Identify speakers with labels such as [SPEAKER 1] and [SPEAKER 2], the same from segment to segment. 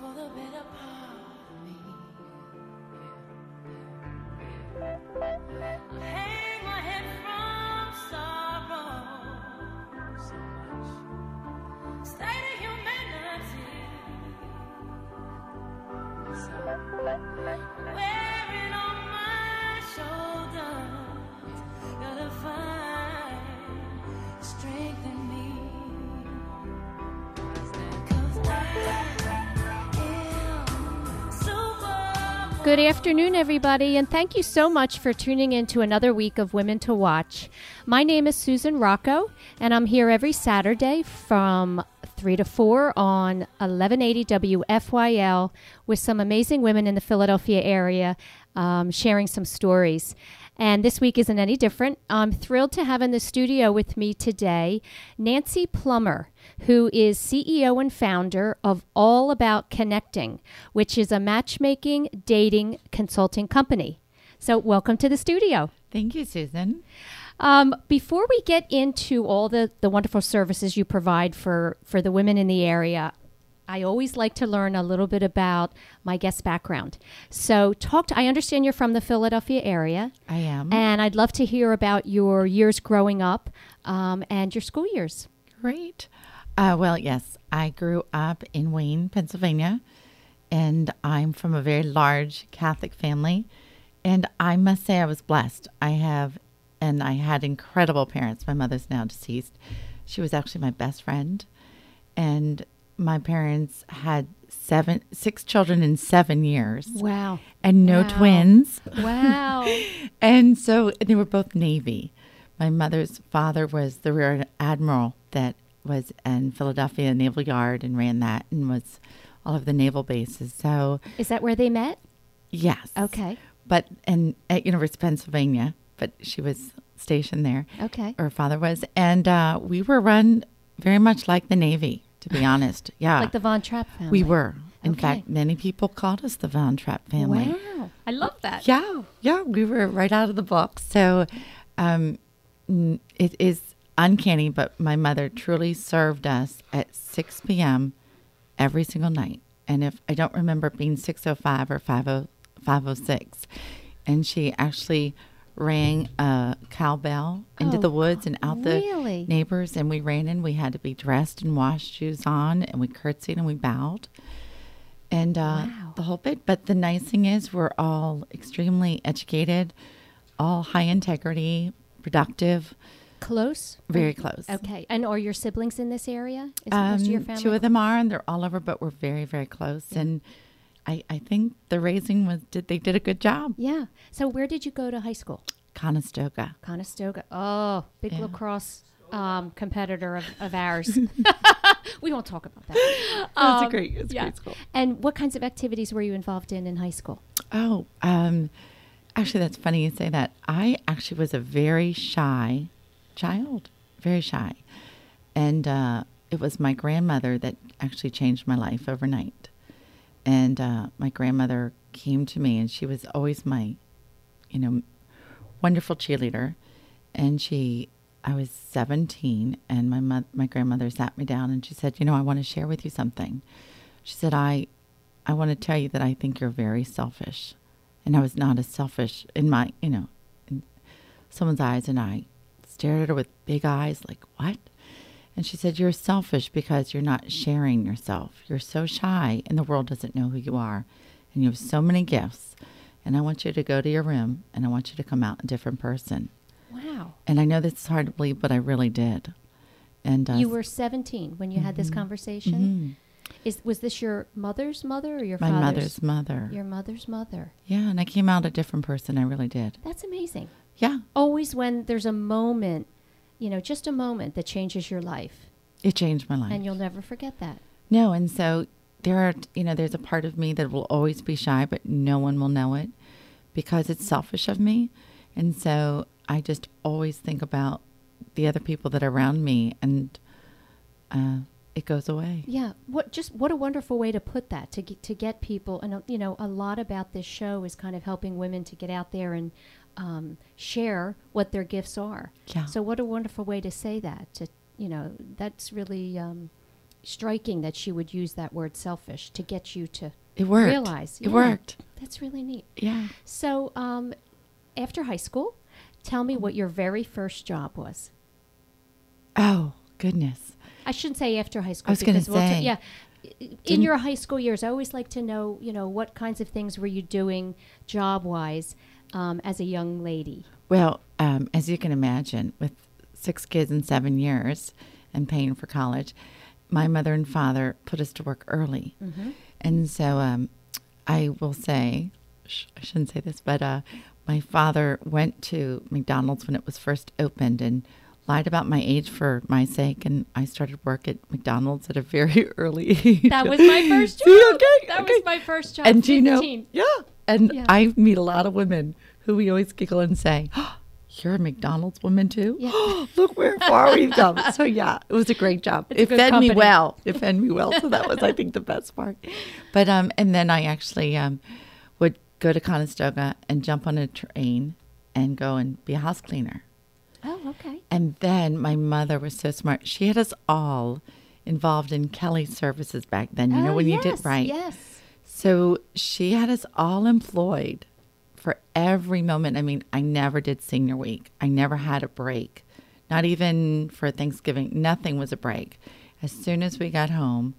[SPEAKER 1] for the better part of me. I hang my head from sorrow so much. State of humanity. Wearing
[SPEAKER 2] Good afternoon, everybody, and thank you so much for tuning in to another week of Women to Watch. My name is Susan Rocco, and I'm here every Saturday from 3 to 4 on 1180 WFYL with some amazing women in the Philadelphia area um, sharing some stories. And this week isn't any different. I'm thrilled to have in the studio with me today Nancy Plummer, who is CEO and founder of All About Connecting, which is a matchmaking, dating, consulting company. So, welcome to the studio.
[SPEAKER 3] Thank you, Susan.
[SPEAKER 2] Um, before we get into all the, the wonderful services you provide for, for the women in the area, I always like to learn a little bit about my guest background. So, talk. To, I understand you're from the Philadelphia area,
[SPEAKER 3] I am.
[SPEAKER 2] and I'd love to hear about your years growing up um, and your school years.
[SPEAKER 3] Great. Uh, well, yes, I grew up in Wayne, Pennsylvania, and I'm from a very large Catholic family. And I must say, I was blessed. I have, and I had incredible parents. My mother's now deceased. She was actually my best friend. And my parents had seven, six children in seven years,
[SPEAKER 2] Wow!
[SPEAKER 3] and no
[SPEAKER 2] Wow.
[SPEAKER 3] twins.
[SPEAKER 2] Wow!
[SPEAKER 3] And so they were both Navy. My mother's father was the rear admiral that was in Philadelphia Naval Yard and ran that and was all of the naval bases. So,
[SPEAKER 2] Is that where they met?
[SPEAKER 3] yes.
[SPEAKER 2] Okay.
[SPEAKER 3] But and at University of Pennsylvania, but she was stationed there.
[SPEAKER 2] Okay.
[SPEAKER 3] Her father was, and uh, we were run very much like the Navy, to be honest. Yeah,
[SPEAKER 2] Like the Von Trapp family.
[SPEAKER 3] we were. In
[SPEAKER 2] Okay.
[SPEAKER 3] fact, many people called us the Von Trapp family.
[SPEAKER 2] Wow! I love that.
[SPEAKER 3] Yeah, yeah, we were right out of the box. So um, it is uncanny, but my mother truly served us at 6 p.m. every single night. And if I don't remember it being 605 or 50, 506, and she actually rang a cowbell into
[SPEAKER 2] Oh,
[SPEAKER 3] the woods and out
[SPEAKER 2] really?
[SPEAKER 3] the neighbors, and we ran in. We had to be dressed and washed, shoes on, and we curtsied and we bowed and uh,
[SPEAKER 2] Wow.
[SPEAKER 3] the whole bit. But the nice thing is, we're all extremely educated, all high integrity, productive,
[SPEAKER 2] Close.
[SPEAKER 3] very close.
[SPEAKER 2] Okay. And are your siblings in this area? Is most of your
[SPEAKER 3] Um,
[SPEAKER 2] family?
[SPEAKER 3] two of them are, and they're all over, but we're very, very close. And I, I think the raising was did they did a good job.
[SPEAKER 2] Yeah. So where did you go to high school?
[SPEAKER 3] Conestoga.
[SPEAKER 2] Conestoga. Oh, big
[SPEAKER 3] Yeah.
[SPEAKER 2] lacrosse um, competitor of, of ours. we won't talk about that.
[SPEAKER 3] It's
[SPEAKER 2] Um,
[SPEAKER 3] a great, it's
[SPEAKER 2] yeah.
[SPEAKER 3] great school.
[SPEAKER 2] And what kinds of activities were you involved in in high school?
[SPEAKER 3] Oh, um, actually, that's funny you say that. I actually was a very shy child, very shy. And uh, it was my grandmother that actually changed my life overnight. And uh, my grandmother came to me, and she was always my, you know, wonderful cheerleader. And she, I was 17, and my mo- my grandmother sat me down, and she said, "You know, I want to share with you something." She said, "I, I want to tell you that I think you're very selfish," and I was not as selfish in my, you know, in someone's eyes, and I stared at her with big eyes, like what? And she said, You're selfish because you're not sharing yourself. You're so shy, and the world doesn't know who you are. And you have so many gifts. And I want you to go to your room and I want you to come out a different person.
[SPEAKER 2] Wow.
[SPEAKER 3] And I know this is hard to believe, but I really did. And uh,
[SPEAKER 2] You were 17 when you had this conversation.
[SPEAKER 3] mhm.
[SPEAKER 2] Is was this your mother's mother or your
[SPEAKER 3] my
[SPEAKER 2] father's?
[SPEAKER 3] mother's mother.
[SPEAKER 2] Your mother's mother.
[SPEAKER 3] yeah, and I came out a different person. I really did.
[SPEAKER 2] That's amazing.
[SPEAKER 3] Yeah,
[SPEAKER 2] Always when there's a moment, you know, just a moment that changes your life,
[SPEAKER 3] it changed my life.
[SPEAKER 2] and you'll never forget that.
[SPEAKER 3] No, and so there are, you know, there's a part of me that will always be shy, but no one will know it because it's selfish of me. And so I just always think about the other people that are around me and uh, it goes away.
[SPEAKER 2] Yeah, what just what a wonderful way to put that to get, to get people and uh, you know a lot about this show is kind of helping women to get out there and um, share what their gifts are.
[SPEAKER 3] Yeah.
[SPEAKER 2] So what a wonderful way to say that. To you know that's really um, striking that she would use that word selfish to get you to
[SPEAKER 3] It worked.
[SPEAKER 2] realize.
[SPEAKER 3] It
[SPEAKER 2] Yeah,
[SPEAKER 3] worked.
[SPEAKER 2] That's really neat.
[SPEAKER 3] Yeah.
[SPEAKER 2] So, um, after high school, tell me what your very first job was.
[SPEAKER 3] Oh goodness.
[SPEAKER 2] I shouldn't say after high school.
[SPEAKER 3] I was gonna
[SPEAKER 2] we'll ta-
[SPEAKER 3] say,
[SPEAKER 2] yeah. In
[SPEAKER 3] didn't-
[SPEAKER 2] your high school years, I always like to know, you know, what kinds of things were you doing job wise um, as a young lady?
[SPEAKER 3] Well, um, as you can imagine, with six kids in seven years and paying for college, my mother and father put us to work early. And so um, I will say, sh- I shouldn't say this, but uh, my father went to McDonald's when it was first opened and lied about my age for my sake. And I started work at McDonald's at a very early age.
[SPEAKER 2] That was my first job.
[SPEAKER 3] Okay,
[SPEAKER 2] that
[SPEAKER 3] okay.
[SPEAKER 2] was my first job.
[SPEAKER 3] And do you know, yeah. And
[SPEAKER 2] Yeah.
[SPEAKER 3] I meet a lot of women who we always giggle and say, oh, "You're a McDonald's woman too?
[SPEAKER 2] Yeah.
[SPEAKER 3] Look where far we've come." So yeah, it was a great job.
[SPEAKER 2] It's
[SPEAKER 3] it fed me well. It fed me well. So that was, I think, the best part. But um, and then I actually um, would go to Conestoga and jump on a train and go and be a house cleaner.
[SPEAKER 2] Oh, okay.
[SPEAKER 3] And then my mother was so smart. She had us all involved in Kelly services back then. You know
[SPEAKER 2] Oh,
[SPEAKER 3] when you did right.
[SPEAKER 2] Yes.
[SPEAKER 3] So she had us all employed for every moment. I mean, I never did senior week. I never had a break. Not even for Thanksgiving. Nothing was a break. As soon as we got home,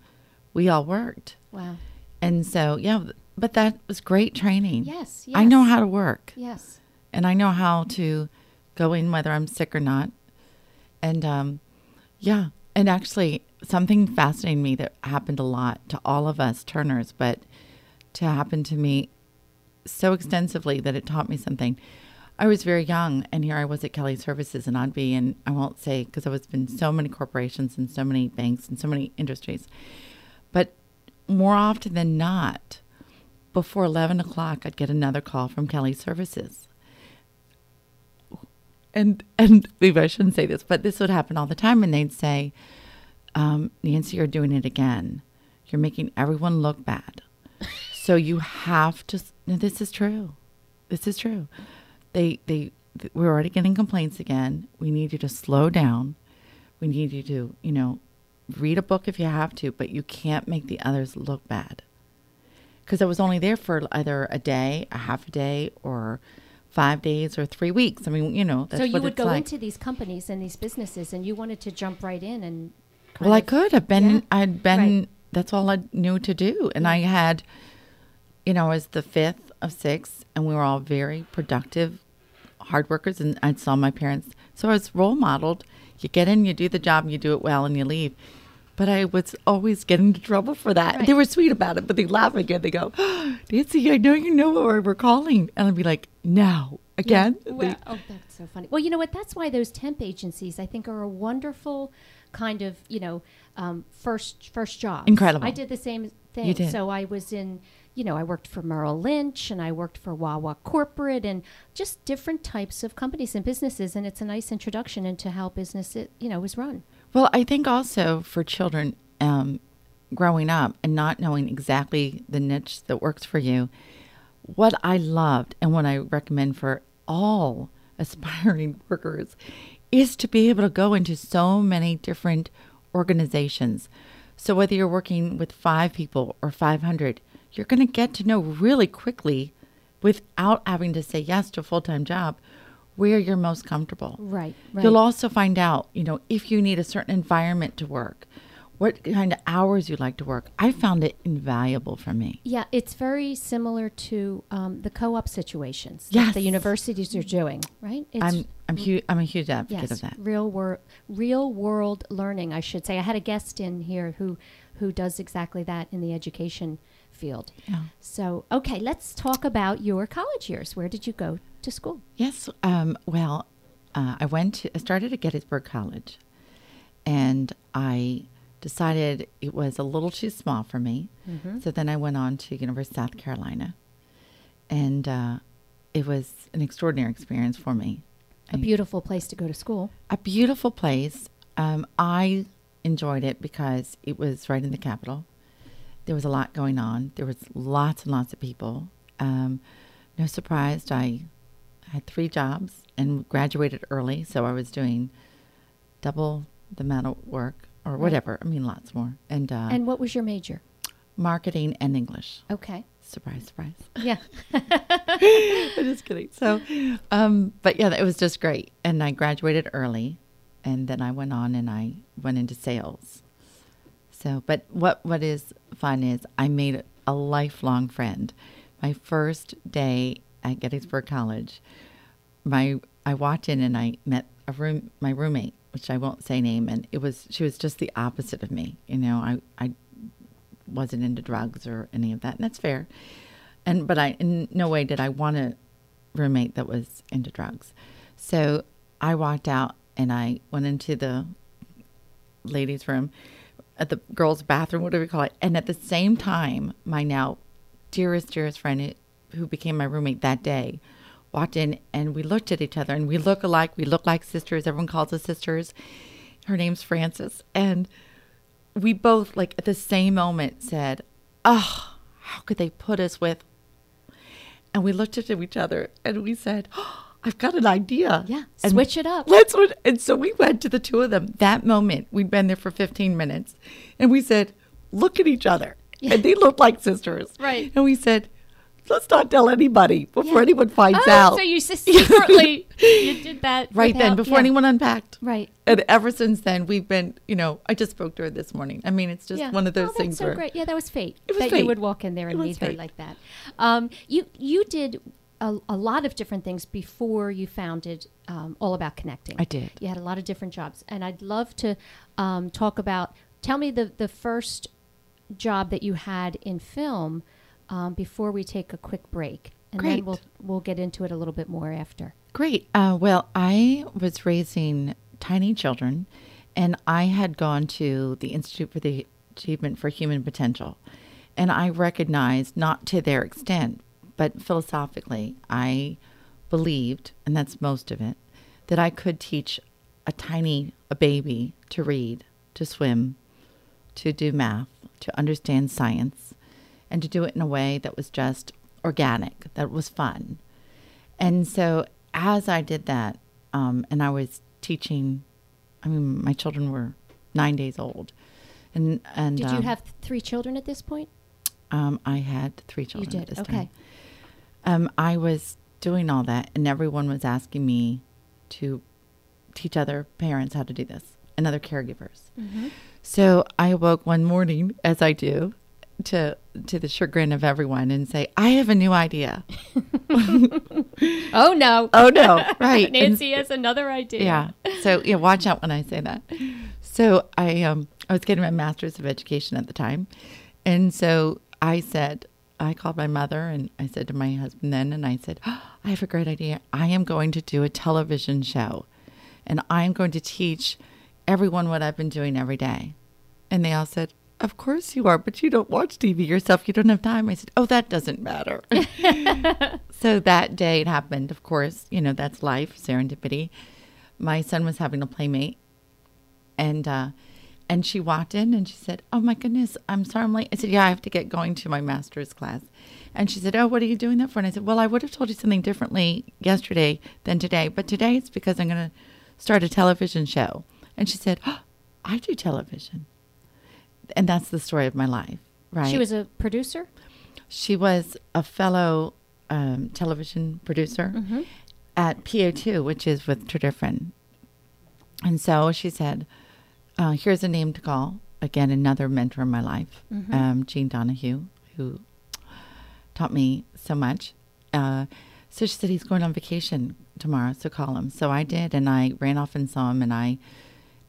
[SPEAKER 3] we all worked.
[SPEAKER 2] Wow.
[SPEAKER 3] And so, yeah, but that was great training.
[SPEAKER 2] Yes,
[SPEAKER 3] I know how to work
[SPEAKER 2] Yes.
[SPEAKER 3] and I know how to go in whether I'm sick or not. And um, yeah, and actually, something fascinating me that happened a lot to all of us Turners, but to happen to me so extensively that it taught me something. I was very young, and here I was at Kelly Services, and I'd be in, I won't say because I was in so many corporations and so many banks and so many industries, but more often than not, before 11 o'clock, I'd get another call from Kelly Services and and maybe I shouldn't say this, but this would happen all the time, and they'd say, um, "Nancy, you're doing it again. You're making everyone look bad. So you have to. This is true. This is true. They they we're already getting complaints again. We need you to slow down. We need you to you know read a book if you have to, but you can't make the others look bad." Because I was only there for either a day, a half a day, or five days or three weeks. I mean, you know, that's
[SPEAKER 2] so you would go
[SPEAKER 3] like.
[SPEAKER 2] into these companies and these businesses, and you wanted to jump right in and.
[SPEAKER 3] Well, I could have been.
[SPEAKER 2] Yeah.
[SPEAKER 3] I'd been.
[SPEAKER 2] Right.
[SPEAKER 3] That's all I knew to do, and I had, you know, I was the fifth of six, and we were all very productive, hard workers, and I saw my parents. So I was role modeled. You get in, you do the job, you do it well, and you leave. But I was always getting into trouble for that.
[SPEAKER 2] Right.
[SPEAKER 3] They were sweet about it, but they laugh again. They go, oh, "Nancy, I know you know what we're calling," and I'd be like, "No, again."
[SPEAKER 2] Yeah. Well, oh, that's so funny. Well, you know what? That's why those temp agencies, I think, are a wonderful kind of, you know, um, first first job.
[SPEAKER 3] Incredible.
[SPEAKER 2] I did the same thing.
[SPEAKER 3] You did.
[SPEAKER 2] So I was in, you know, I worked for Merrill Lynch and I worked for Wawa Corporate and just different types of companies and businesses. And it's a nice introduction into how business, it, you know, is run.
[SPEAKER 3] Well, I think also for children um, growing up and not knowing exactly the niche that works for you, what I loved and what I recommend for all aspiring workers is to be able to go into so many different organizations. So whether you're working with five people or 500, you're going to get to know really quickly without having to say yes to a full time job where you're most comfortable.
[SPEAKER 2] Right, right.
[SPEAKER 3] You'll also find out, you know, if you need a certain environment to work, what kind of hours you like to work. I found it invaluable for me.
[SPEAKER 2] Yeah, it's very similar to um, the co-op situations that
[SPEAKER 3] Yes.
[SPEAKER 2] the universities are doing, right? It's,
[SPEAKER 3] I'm I'm hu- I'm a huge advocate
[SPEAKER 2] yes,
[SPEAKER 3] of that.
[SPEAKER 2] real world, real world learning. I should say. I had a guest in here who who does exactly that in the education field.
[SPEAKER 3] Yeah.
[SPEAKER 2] So, okay, let's talk about your college years. Where did you go to school?
[SPEAKER 3] Yes. Um, well, uh, I went to, I started at Gettysburg College, and I decided it was a little too small for me. So then I went on to University of South Carolina, and uh, it was an extraordinary experience for me.
[SPEAKER 2] A beautiful place to go to school.
[SPEAKER 3] a beautiful place. Um, I enjoyed it because it was right in the capital. There was a lot going on. There was lots and lots of people. Um, no surprise, I had three jobs and graduated early, so I was doing double the amount of work or whatever. I mean, lots more. And, uh,
[SPEAKER 2] And what was your major?
[SPEAKER 3] marketing and English.
[SPEAKER 2] Okay.
[SPEAKER 3] Surprise, surprise.
[SPEAKER 2] Yeah.
[SPEAKER 3] I'm just kidding. So, um, but yeah, it was just great. And I graduated early, and then I went on and I went into sales. So, but what what is fun is I made a lifelong friend. My first day at Gettysburg College, my I walked in and I met a room my roommate, which I won't say name, and it was she was just the opposite of me. You know, I I wasn't into drugs or any of that, and that's fair. And but I in no way did I want a roommate that was into drugs. So I walked out and I went into the ladies' room at the girls' bathroom, whatever you call it. And at the same time, my now dearest, dearest friend who became my roommate that day walked in and we looked at each other and we look alike. We look like sisters. Everyone calls us sisters. Her name's Frances. And we both, like at the same moment, said, Oh, how could they put us with? And we looked at each other and we said, oh, I've got an idea.
[SPEAKER 2] Yeah.
[SPEAKER 3] And
[SPEAKER 2] Switch it up.
[SPEAKER 3] Let's. And so we went to the two of them. That moment, we'd been there for 15 minutes, and we said, "Look at each other," and they looked like sisters.
[SPEAKER 2] Right.
[SPEAKER 3] And we said, "Let's not tell anybody before
[SPEAKER 2] Yeah.
[SPEAKER 3] anyone finds
[SPEAKER 2] Oh,
[SPEAKER 3] out."
[SPEAKER 2] so you secretly you did that
[SPEAKER 3] right then, before
[SPEAKER 2] yeah.
[SPEAKER 3] anyone unpacked.
[SPEAKER 2] Right.
[SPEAKER 3] And ever since then, we've been. You know, I just spoke to her this morning. I mean, it's just
[SPEAKER 2] Yeah.
[SPEAKER 3] one of those
[SPEAKER 2] oh,
[SPEAKER 3] things
[SPEAKER 2] That's so
[SPEAKER 3] where
[SPEAKER 2] great. Yeah, that was fate.
[SPEAKER 3] It was
[SPEAKER 2] that you would walk in there and meet her like that. Um, you you did a, a lot of different things before you founded um, All About Connecting.
[SPEAKER 3] I did.
[SPEAKER 2] You had a lot of different jobs, and I'd love to um, talk about. Tell me the the first job that you had in film um, before we take a quick break, and
[SPEAKER 3] Great.
[SPEAKER 2] then we'll we'll get into it a little bit more after.
[SPEAKER 3] Great. Uh, well, I was raising tiny children, and I had gone to the Institute for the Achievement for Human Potential, and I recognized, not to their extent, but philosophically, I believed, and that's most of it, that I could teach a tiny a baby to read, to swim, to do math, to understand science, and to do it in a way that was just organic, that was fun. And so as I did that, um, and I was teaching, I mean, my children were nine days old, and and
[SPEAKER 2] Did you
[SPEAKER 3] um,
[SPEAKER 2] have three children at this point?
[SPEAKER 3] Um, I had three children.
[SPEAKER 2] you
[SPEAKER 3] at
[SPEAKER 2] did.
[SPEAKER 3] this
[SPEAKER 2] Okay.
[SPEAKER 3] time. Um, I was doing all that, and everyone was asking me to teach other parents how to do this and other caregivers.
[SPEAKER 2] Mm-hmm.
[SPEAKER 3] So I awoke one morning, as I do, to to the chagrin of everyone, and say, "I have a new idea."
[SPEAKER 2] Oh no.
[SPEAKER 3] oh no! Right, And-
[SPEAKER 2] Nancy has another idea.
[SPEAKER 3] Yeah. So yeah, watch out when I say that. So I um I was getting my master's of education at the time, and so I said I called my mother and I said to my husband then, and I said oh, I have a great idea. I am going to do a television show, and I am going to teach everyone what I've been doing every day, and they all said. Of course you are, but you don't watch TV yourself. You don't have time. I said, "Oh, that doesn't matter." so that day it happened. Of course, you know that's life, serendipity my son was having a playmate and uh and she walked in and she said oh my goodness i'm sorry i'm late i said yeah i have to get going to my master's class and she said oh what are you doing that for and i said well i would have told you something differently yesterday than today but today it's because i'm going to start a television show and she said oh, i do television and that's the story of my life right
[SPEAKER 2] She was a producer.
[SPEAKER 3] she was a fellow um, television producer
[SPEAKER 2] Mm-hmm.
[SPEAKER 3] at PO2, which is with Tredyffrin. And so she said, uh, here's a name to call. Again, another mentor in my life,
[SPEAKER 2] Mhm.
[SPEAKER 3] um, Gene Donahue, who taught me so much. Uh, so she said, he's going on vacation tomorrow, so call him. So I did, and I ran off and saw him, and I,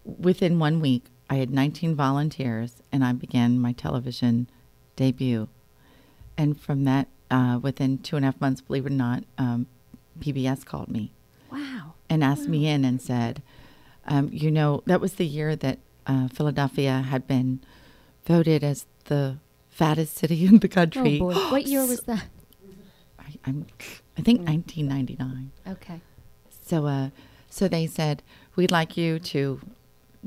[SPEAKER 3] within one week, I had 19 volunteers, and I began my television debut. And from that, uh, within two and a half months, believe it or not, um, PBS called me
[SPEAKER 2] Wow.
[SPEAKER 3] and asked me in and said, um, you know, that was the year that uh, Philadelphia had been voted as the fattest city in the country.
[SPEAKER 2] Oh boy. What year was that?
[SPEAKER 3] I, I'm, I think 1999.
[SPEAKER 2] Okay.
[SPEAKER 3] So, uh, so they said, we'd like you to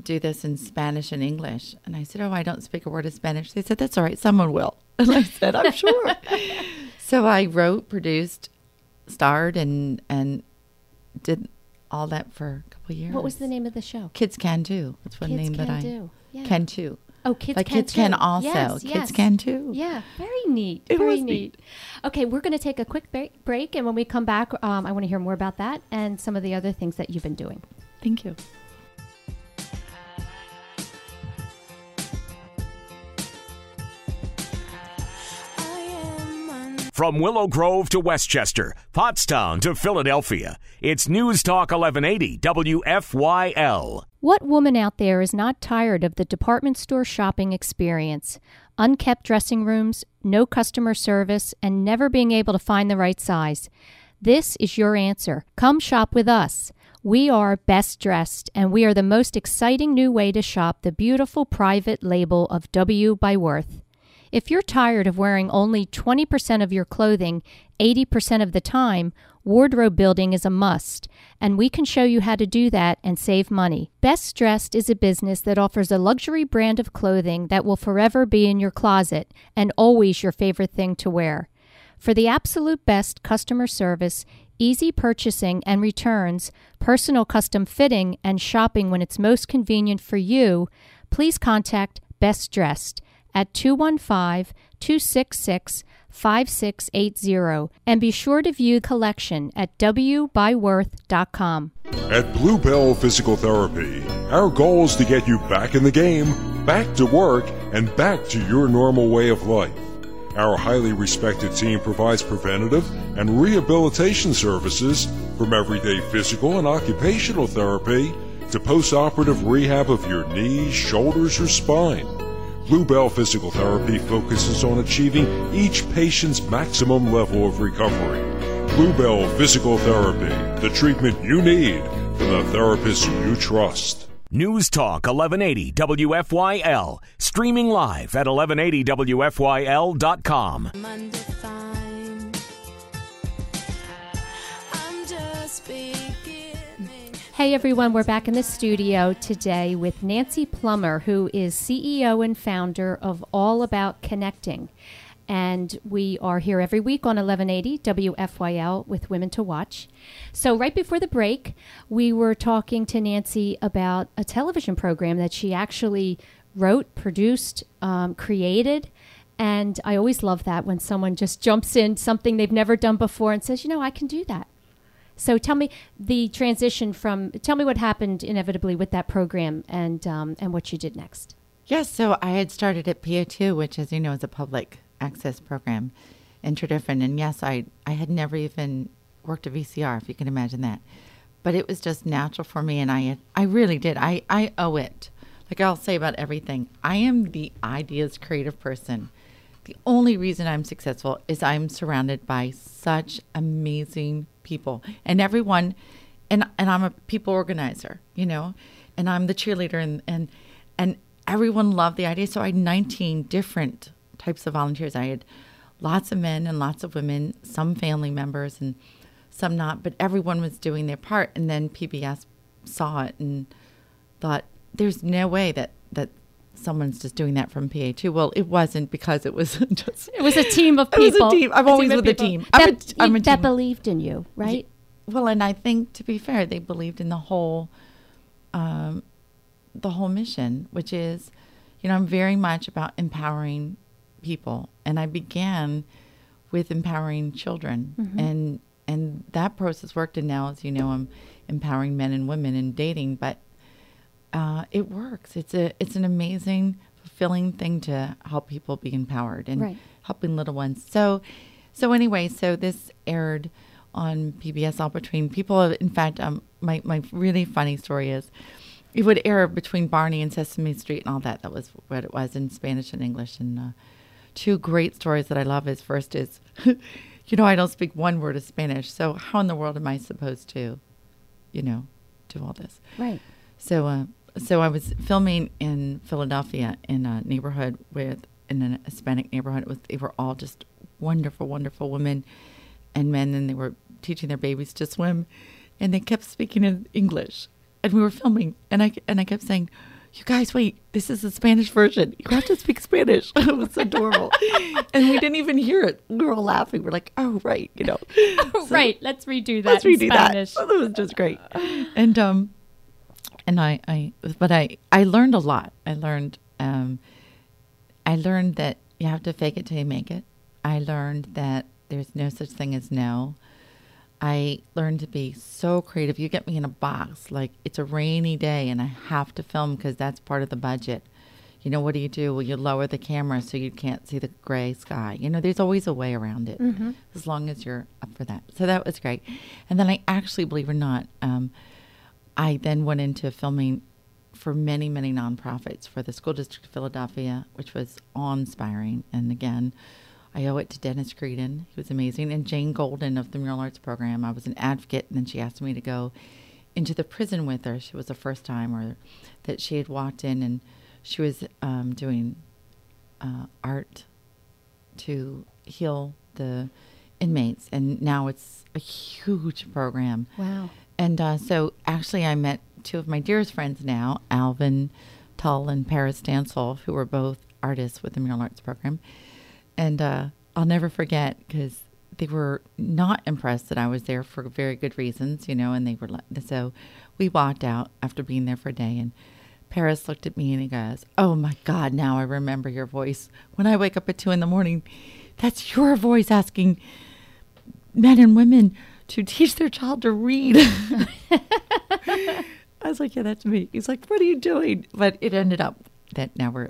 [SPEAKER 3] do this in Spanish and English. And I said, oh, I don't speak a word of Spanish. They said, that's all right. Someone will. And I said, I'm sure. so I wrote, produced, starred, and, and did all that for a couple of years.
[SPEAKER 2] What was the name of the show?
[SPEAKER 3] Kids Can Do. That's one
[SPEAKER 2] Kids
[SPEAKER 3] name that I can
[SPEAKER 2] Do. Yeah.
[SPEAKER 3] can too.
[SPEAKER 2] Oh, kids
[SPEAKER 3] Like
[SPEAKER 2] can
[SPEAKER 3] kids can also.
[SPEAKER 2] Yes,
[SPEAKER 3] Kids
[SPEAKER 2] yes.
[SPEAKER 3] can too.
[SPEAKER 2] Yeah, very neat.
[SPEAKER 3] It
[SPEAKER 2] very neat.
[SPEAKER 3] neat.
[SPEAKER 2] Okay, we're going to take a quick break, and when we come back, um, I want to hear more about that and some of the other things that you've been doing.
[SPEAKER 3] Thank you.
[SPEAKER 4] From Willow Grove to West Chester, Pottstown to Philadelphia, it's News Talk 1180 WFYL.
[SPEAKER 2] What woman out there is not tired of the department store shopping experience? Unkept dressing rooms, no customer service, and never being able to find the right size. This is your answer. Come shop with us. We are best dressed, and we are the most exciting new way to shop the beautiful private label of W by Worth. If you're tired of wearing only 20% of your clothing 80% of the time, wardrobe building is a must, and we can show you how to do that and save money. Best Dressed is a business that offers a luxury brand of clothing that will forever be in your closet and always your favorite thing to wear. For the absolute best customer service, easy purchasing and returns, personal custom fitting, and shopping when it's most convenient for you, please contact Best Dressed at 215 266 5680 and be sure to view collection at wbyworth.com.
[SPEAKER 5] At Bluebell Physical Therapy, our goal is to get you back in the game, back to work, and back to your normal way of life. Our highly respected team provides preventative and rehabilitation services from everyday physical and occupational therapy to post-operative rehab of your knees, shoulders, or spine. Bluebell Physical Therapy focuses on achieving each patient's maximum level of recovery. Bluebell Physical Therapy, the treatment you need from the therapist you trust.
[SPEAKER 4] News Talk 1180 WFYL, streaming live at 1180WFYL.com.
[SPEAKER 1] I'm
[SPEAKER 2] Hey everyone, we're back in the studio today with Nancy Plummer, who is CEO and founder of All About Connecting. And we are here every week on 1180 WFYL with Women to Watch. So, right before the break, we were talking to Nancy about a television program that she actually wrote, produced, um, created. And I always love that when someone just jumps in something they've never done before and says, you know, I can do that. So tell me the transition from. Tell me what happened inevitably with that program and um, and what you did next.
[SPEAKER 3] Yes, so I had started at PO2, which, as you know, is a public access program, in Tredyffrin. And yes, I, I had never even worked a VCR, if you can imagine that. But it was just natural for me, and I I really did. I, I owe it. Like I'll say about everything, I am the ideas creative person. The only reason I'm successful is I'm surrounded by such amazing people, and everyone, and and I'm a people organizer, you know, and I'm the cheerleader, and and and everyone loved the idea. So I had 19 different types of volunteers. I had lots of men and lots of women, some family members and some not, but everyone was doing their part. And then PBS saw it and thought, "There's no way that that." Someone's just doing that from PA2. Well, it wasn't because it was just
[SPEAKER 2] It was a team of people.
[SPEAKER 3] It was a team. I'm
[SPEAKER 2] A
[SPEAKER 3] always
[SPEAKER 2] of
[SPEAKER 3] with a team. I'm a-
[SPEAKER 2] that,
[SPEAKER 3] I'm a
[SPEAKER 2] that
[SPEAKER 3] team.
[SPEAKER 2] believed in you, right?
[SPEAKER 3] Well, and I think to be fair, they believed in the whole, um, the whole mission, which is, you know, I'm very much about empowering people, and I began with empowering children, and and that process worked. And now, as you know, I'm empowering men and women in dating, but uh, it works. It's a it's an amazing, fulfilling thing to help people be empowered and
[SPEAKER 2] Right.
[SPEAKER 3] helping little ones. So, so anyway, so this aired on PBS all between people. In fact, um, my my really funny story is it would air between Barney and Sesame Street and all that. That was what it was in Spanish and English. And uh, two great stories that I love is first is, you know, I don't speak one word of Spanish, so how in the world am I supposed to, you know, do all this?
[SPEAKER 2] Right.
[SPEAKER 3] So, uh, so I was filming in Philadelphia in a neighborhood with in a Hispanic neighborhood. It was they were all just wonderful, wonderful women and men, and they were teaching their babies to swim, and they kept speaking in English, and we were filming, and I and I kept saying. You guys, wait! This is the Spanish version. You have to speak Spanish. it was adorable, and we didn't even hear it. We were all laughing. We're like, "Oh, right, you know." So-
[SPEAKER 2] right. Let's redo that
[SPEAKER 3] Let's
[SPEAKER 2] in
[SPEAKER 3] redo
[SPEAKER 2] Spanish.
[SPEAKER 3] that. Oh, that was just great. And um, and I, I, but I, I learned a lot. I learned, um, I learned that you have to fake it till you make it. I learned that there's no such thing as no. I learned to be so creative. You get me in a box, like it's a rainy day and I have to film because that's part of the budget. You know, what do you do? Well, you lower the camera so you can't see the gray sky. You know, there's always a way around it as long as you're up for that. So that was great. And then I actually, believe it or not, um, I then went into filming for many, many nonprofits for the School District of Philadelphia, which was awe-inspiring. And again, I owe it to Dennis Creedon. He was amazing. And Jane Golden of the Mural Arts Program. I was an advocate, and then she asked me to go into the prison with her. She was the first time or that she had walked in, and she was um, doing uh, art to heal the inmates. And now it's a huge program.
[SPEAKER 2] Wow.
[SPEAKER 3] And uh, so actually, I met two of my dearest friends now, Alvin Tull and Paris Stansel, who were both artists with the Mural Arts Program. And uh, I'll never forget because they were not impressed that I was there for very good reasons, you know, and they were like, so we walked out after being there for a day and Paris looked at me and he goes, Oh my God, now I remember your voice. When I wake up at two in the morning, that's your voice asking men and women to teach their child to read. I was like, Yeah, that's me. He's like, What are you doing? But it ended up that now we're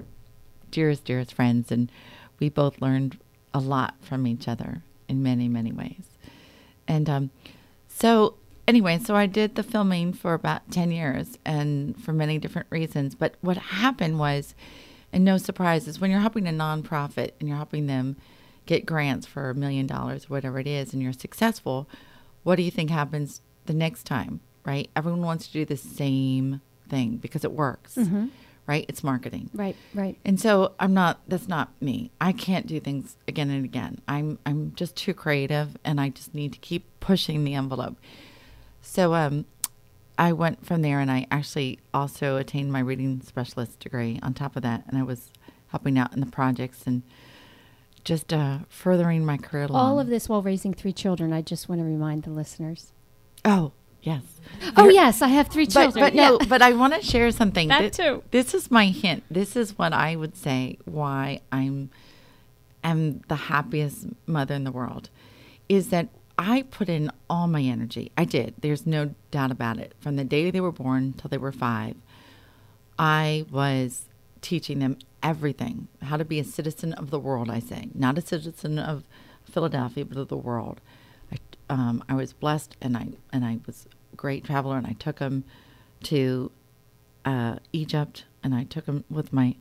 [SPEAKER 3] dearest, dearest friends, and we both learned a lot from each other in many, many ways. And um, so, anyway, so I did the filming for about 10 years and for many different reasons. But what happened was, and no surprises, when you're helping a nonprofit and you're helping them get grants for a million dollars, or whatever it is, and you're successful, what do you think happens the next time, right? Everyone wants to do the same thing because it works, right? It's marketing.
[SPEAKER 2] Right, right.
[SPEAKER 3] And so I'm not that's not me. I can't do things again and again. I'm I'm just too creative and I just need to keep pushing the envelope. So um I went from there and I actually also attained my reading specialist degree on top of that and I was helping out in the projects and just uh, furthering my career along.
[SPEAKER 2] All of this while raising three children. I just want to remind the listeners.
[SPEAKER 3] Oh, yes.
[SPEAKER 2] Oh,
[SPEAKER 3] You're-
[SPEAKER 2] yes, I have three children.
[SPEAKER 3] but
[SPEAKER 2] yeah.
[SPEAKER 3] no, but I want to share something.
[SPEAKER 2] That
[SPEAKER 3] Thi-
[SPEAKER 2] too.
[SPEAKER 3] This is my hint. This is what I would say why I'm am the happiest mother in the world is that I put in all my energy. I did. There's no doubt about it. From the day they were born till they were 5, I was teaching them everything. How to be a citizen of the world, I say. Not a citizen of Philadelphia, but of the world. I, um, I was blessed and I and I was a great traveler and I took them to uh, Egypt and I took them with my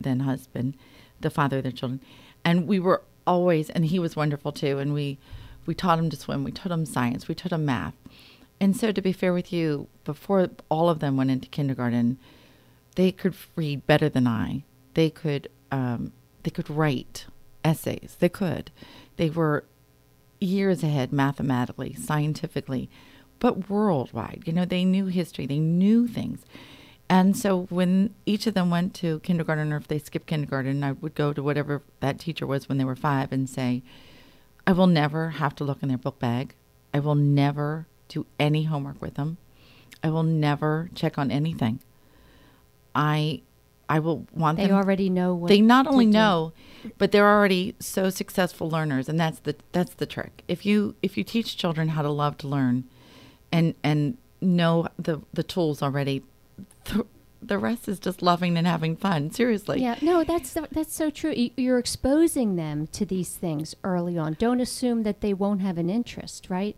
[SPEAKER 3] then husband, the father of their children, and we were always and he was wonderful too. And we we taught him to swim, we taught him science, we taught him math. And so, to be fair with you, before all of them went into kindergarten, they could read better than I. They could um, they could write essays. They could. They were years ahead mathematically, scientifically, but worldwide. You know, they knew history. They knew things. And so when each of them went to kindergarten or if they skipped kindergarten, I would go to whatever that teacher was when they were five and say, I will never have to look in their book bag. I will never do any homework with them. I will never check on anything. I I will want
[SPEAKER 2] They
[SPEAKER 3] them
[SPEAKER 2] already know what
[SPEAKER 3] they not only
[SPEAKER 2] do.
[SPEAKER 3] know but they're already so successful learners and that's the that's the trick if you if you teach children how to love to learn and and know the the tools already the, the rest is just loving and having fun seriously
[SPEAKER 2] Yeah, no, that's that's so true. You're exposing them to these things early on. Don't assume that they won't have an interest, right?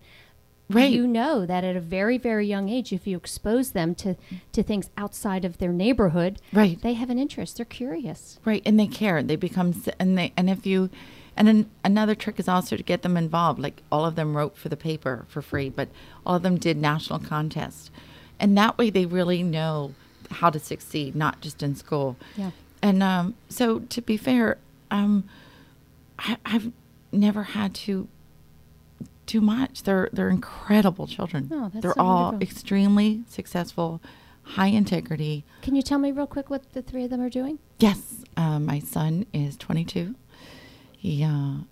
[SPEAKER 3] Right.
[SPEAKER 2] You know that at a very very young age, if you expose them to to things outside of their neighborhood,
[SPEAKER 3] Right.
[SPEAKER 2] they have an interest. They're curious.
[SPEAKER 3] Right, and they care. They become and they and if you and then another trick is also to get them involved. Like all of them wrote for the paper for free, but all of them did national contests, and that way they really know how to succeed, not just in school.
[SPEAKER 2] Yeah.
[SPEAKER 3] And um, so, to be fair, um, I, I've never had to do much. They're they're incredible children.
[SPEAKER 2] Oh, that's
[SPEAKER 3] they're
[SPEAKER 2] so
[SPEAKER 3] all
[SPEAKER 2] wonderful.
[SPEAKER 3] extremely successful, high integrity.
[SPEAKER 2] Can you tell me real quick what the three of them are doing?
[SPEAKER 3] Yes, uh, my son is 22. He uh,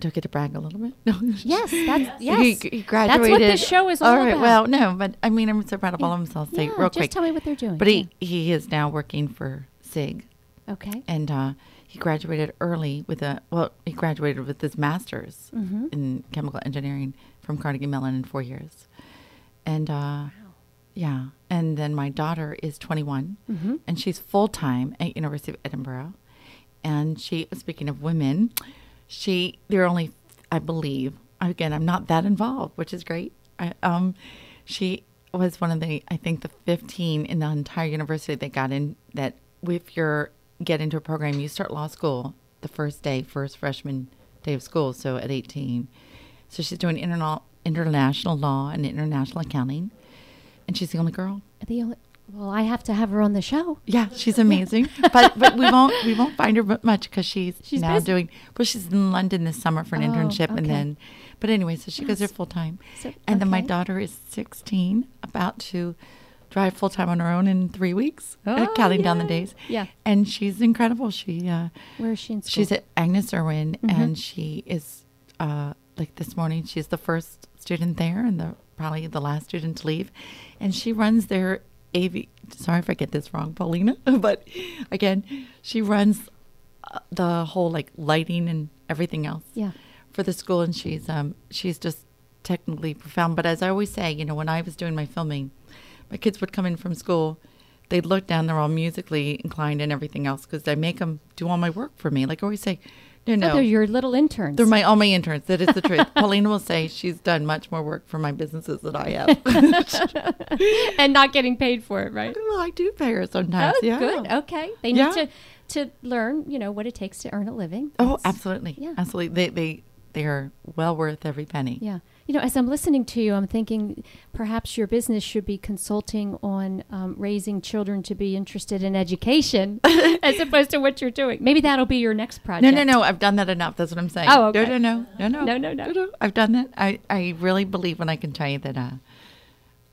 [SPEAKER 3] do I get to brag a little bit? No.
[SPEAKER 2] Yes, that's yes.
[SPEAKER 3] He, he graduated.
[SPEAKER 2] That's what this show is all,
[SPEAKER 3] all right,
[SPEAKER 2] about.
[SPEAKER 3] Well, no, but I mean, I'm so proud of all of them. So I'll say
[SPEAKER 2] yeah,
[SPEAKER 3] real
[SPEAKER 2] just
[SPEAKER 3] quick.
[SPEAKER 2] Just tell me what they're doing.
[SPEAKER 3] But he, he is now working for SIG,
[SPEAKER 2] okay.
[SPEAKER 3] and uh, he graduated early with a well, he graduated with his master's
[SPEAKER 2] Mm-hmm.
[SPEAKER 3] in chemical engineering from Carnegie Mellon in four years, and uh, yeah, and then my daughter is 21,
[SPEAKER 2] Mm-hmm.
[SPEAKER 3] and she's full time at University of Edinburgh, and she speaking of women, she there are only I believe again I'm not that involved, which is great. I, um, she was one of the I think the 15 in the entire university that got in that if you're get into a program you start law school the first day first freshman day of school so at 18 so she's doing interna- international law and international accounting and she's the only girl
[SPEAKER 2] The only, well, I have to have her on the show.
[SPEAKER 3] yeah, she's amazing. but but we won't we won't find her much because she's,
[SPEAKER 2] She's
[SPEAKER 3] now
[SPEAKER 2] busy.
[SPEAKER 3] doing well. She's in London this summer for an
[SPEAKER 2] Oh,
[SPEAKER 3] internship, and then. But anyway, so she goes there full time,
[SPEAKER 2] So-
[SPEAKER 3] and then my daughter is sixteen, about to drive full time on her own in three weeks, uh,
[SPEAKER 2] Oh,
[SPEAKER 3] counting down the days.
[SPEAKER 2] Yeah.
[SPEAKER 3] and she's incredible. She uh,
[SPEAKER 2] Where is she in school?
[SPEAKER 3] she's at Agnes Irwin,
[SPEAKER 2] Mm-hmm.
[SPEAKER 3] and she is uh, like this morning. She's the first student there, and the probably the last student to leave, and she runs their AV. Sorry if I get this wrong, Paulina, but again, she runs uh, the whole like lighting and everything else
[SPEAKER 2] Yeah.
[SPEAKER 3] for the school, and she's um she's just technically profound. But as I always say, you know, when I was doing my filming, my kids would come in from school. They'd look down; they're all musically inclined and everything else because I make them do all my work for me. Like I always say, no,
[SPEAKER 2] Oh,
[SPEAKER 3] no,
[SPEAKER 2] they're your little interns.
[SPEAKER 3] they're my all my interns. That is the truth. Paulina will say she's done much more work for my businesses than I have.
[SPEAKER 2] and not getting paid for it, right?
[SPEAKER 3] well, I do pay her sometimes.
[SPEAKER 2] Oh,
[SPEAKER 3] yeah.
[SPEAKER 2] good. Okay. They need
[SPEAKER 3] Yeah.
[SPEAKER 2] to to learn, you know, what it takes to earn a living.
[SPEAKER 3] Oh, absolutely.
[SPEAKER 2] Yeah.
[SPEAKER 3] Absolutely. They they they are well worth every penny.
[SPEAKER 2] Yeah. You know, as I'm listening to you, I'm thinking perhaps your business should be consulting on um, raising children to be interested in education as opposed to what you're doing. Maybe that'll be your next project.
[SPEAKER 3] No, no, no. I've done that enough. That's what I'm saying.
[SPEAKER 2] Oh, okay.
[SPEAKER 3] No, no, no, no,
[SPEAKER 2] No, no, no.
[SPEAKER 3] I've done that. I, I really believe when I can tell you that uh,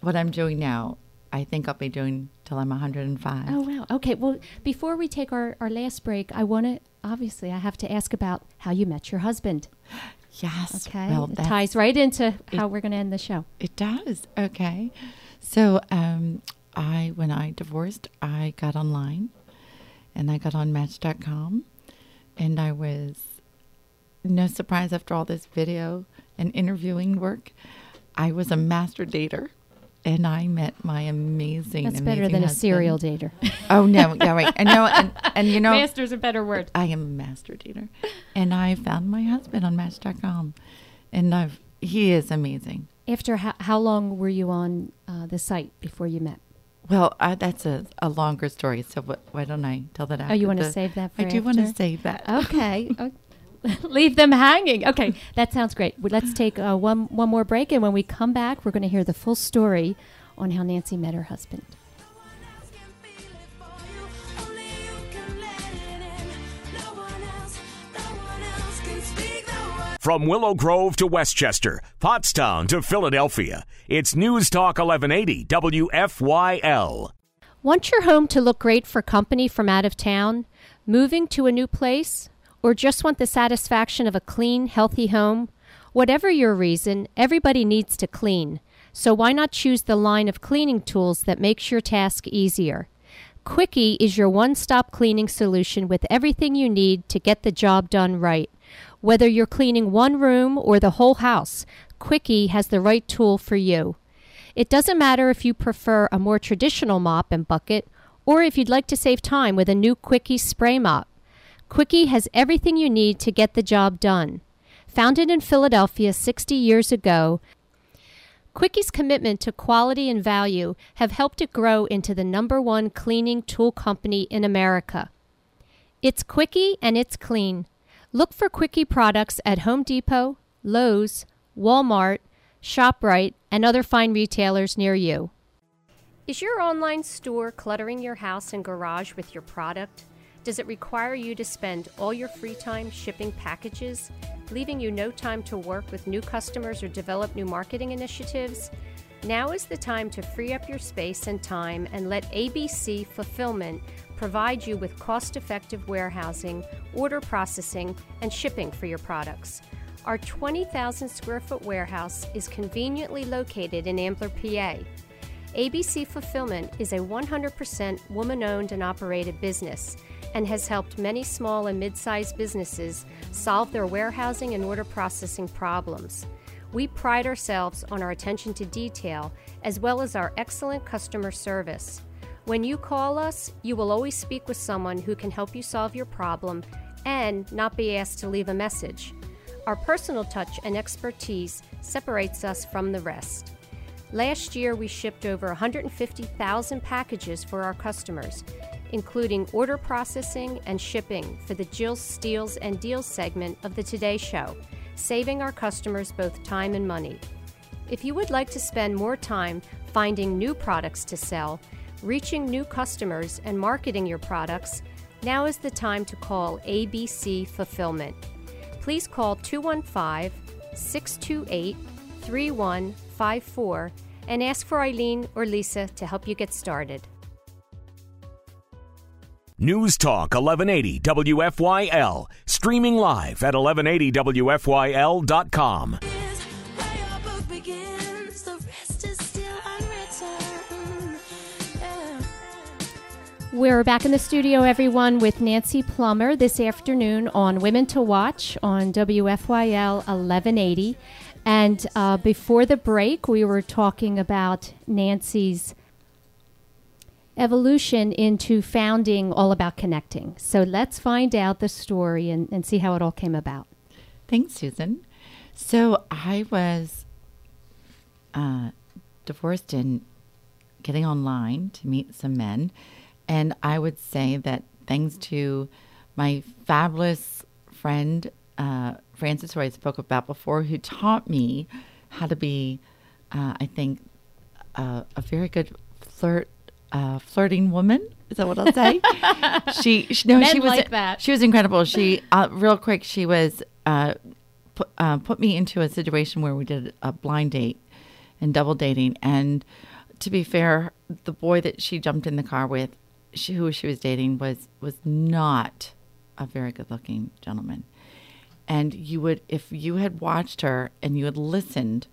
[SPEAKER 3] what I'm doing now, I think I'll be doing till I'm 105.
[SPEAKER 2] Oh, wow. Okay. Well, before we take our, our last break, I want to, obviously, I have to ask about how you met your husband.
[SPEAKER 3] yes.
[SPEAKER 2] Okay.
[SPEAKER 3] Well,
[SPEAKER 2] it ties right into how we're going to end the show.
[SPEAKER 3] It does. Okay. So, um, I when I divorced, I got online, and I got on Match.com, and I was no surprise after all this video and interviewing work, I was a master dater, and I met my amazing.
[SPEAKER 2] That's better
[SPEAKER 3] amazing
[SPEAKER 2] than a serial dater.
[SPEAKER 3] Oh no! Yeah, right. And no, and, and you know,
[SPEAKER 2] Master's a better word.
[SPEAKER 3] I am a master dater, and I found my husband on Match.com, and I've he is amazing.
[SPEAKER 2] After how, how long were you on uh, the site before you met?
[SPEAKER 3] Well, I, that's a, a longer story, so what, why don't I tell that after?
[SPEAKER 2] Oh, you want to save that for
[SPEAKER 3] I do want to save that.
[SPEAKER 2] Okay. Oh, Leave them hanging. Okay, that sounds great. Let's take uh, one one more break, and when we come back, we're going to hear the full story on how Nancy met her husband.
[SPEAKER 4] From Willow Grove to West Chester, Pottstown to Philadelphia, it's News Talk 1180 WFYL.
[SPEAKER 2] Want your home to look great for company from out of town? Moving to a new place? Or just want the satisfaction of a clean, healthy home? Whatever your reason, everybody needs to clean. So why not choose the line of cleaning tools that makes your task easier? Quickie is your one stop cleaning solution with everything you need to get the job done right. Whether you're cleaning one room or the whole house, Quickie has the right tool for you. It doesn't matter if you prefer a more traditional mop and bucket or if you'd like to save time with a new Quickie spray mop. Quickie has everything you need to get the job done. Founded in Philadelphia 60 years ago, Quickie's commitment to quality and value have helped it grow into the number one cleaning tool company in America. It's Quickie and it's clean. Look for Quickie products at Home Depot, Lowe's, Walmart, ShopRite, and other fine retailers near you. Is your online store cluttering your house and garage with your product? Does it require you to spend all your free time shipping packages, leaving you no time to work with new customers or develop new marketing initiatives? Now is the time to free up your space and time and let ABC Fulfillment provide you with cost effective warehousing, order processing, and shipping for your products.
[SPEAKER 6] Our 20,000 square foot warehouse is conveniently located in Ambler, PA. ABC Fulfillment is a 100% woman owned and operated business and has helped many small and mid sized businesses solve their warehousing and order processing problems. We pride ourselves on our attention to detail as well as our excellent customer service. When you call us, you will always speak with someone who can help you solve your problem and not be asked to leave a message. Our personal touch and expertise separates us from the rest. Last year, we shipped over 150,000 packages for our customers, including order processing and shipping for the Jill Steals and Deals segment of the Today Show, saving our customers both time and money. If you would like to spend more time finding new products to sell, reaching new customers, and marketing your products, now is the time to call ABC Fulfillment. Please call 215 628 3154 and ask for Eileen or Lisa to help you get started.
[SPEAKER 4] News Talk 1180 WFYL. Streaming live at 1180WFYL.com.
[SPEAKER 1] Is where begins. The rest is still unwritten. Yeah.
[SPEAKER 2] We're back in the studio, everyone, with Nancy Plummer this afternoon on Women to Watch on WFYL 1180. And uh, before the break, we were talking about Nancy's evolution into founding All About Connecting. So let's find out the story and, and see how it all came about.
[SPEAKER 3] Thanks, Susan. So I was uh, divorced and getting online to meet some men. And I would say that thanks to my fabulous friend, uh, Frances, who I spoke about before, who taught me how to be, uh, I think, a very good flirt, uh, flirting woman. Is that what I'll say? she, she, no,
[SPEAKER 2] Men
[SPEAKER 3] she was
[SPEAKER 2] like that.
[SPEAKER 3] She was incredible. She, uh, real quick, she was uh, put, uh, put me into a situation where we did a blind date and double dating. And to be fair, the boy that she jumped in the car with, she, who she was dating, was was not a very good looking gentleman. And you would, if you had watched her and you had listened,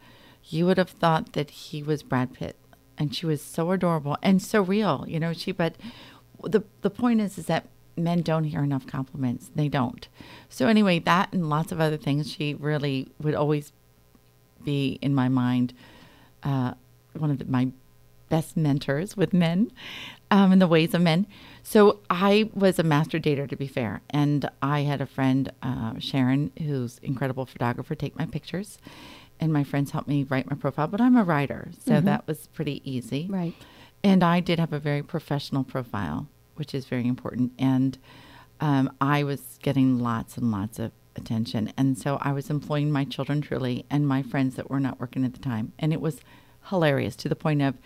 [SPEAKER 3] you would have thought that he was Brad Pitt. And she was so adorable and so real, you know. She, but the the point is, is that men don't hear enough compliments. They don't. So anyway, that and lots of other things, she really would always be in my mind uh, one of the, my best mentors with men um, in the ways of men. So I was a master dater, to be fair, and I had a friend, uh, Sharon, who's incredible photographer, take my pictures, and my friends helped me write my profile. But I'm a writer, so that was pretty easy.
[SPEAKER 2] Right.
[SPEAKER 3] And I did have a very professional profile, which is very important. And um, I was getting lots and lots of attention. And so I was employing my children truly and my friends that were not working at the time. And it was hilarious to the point of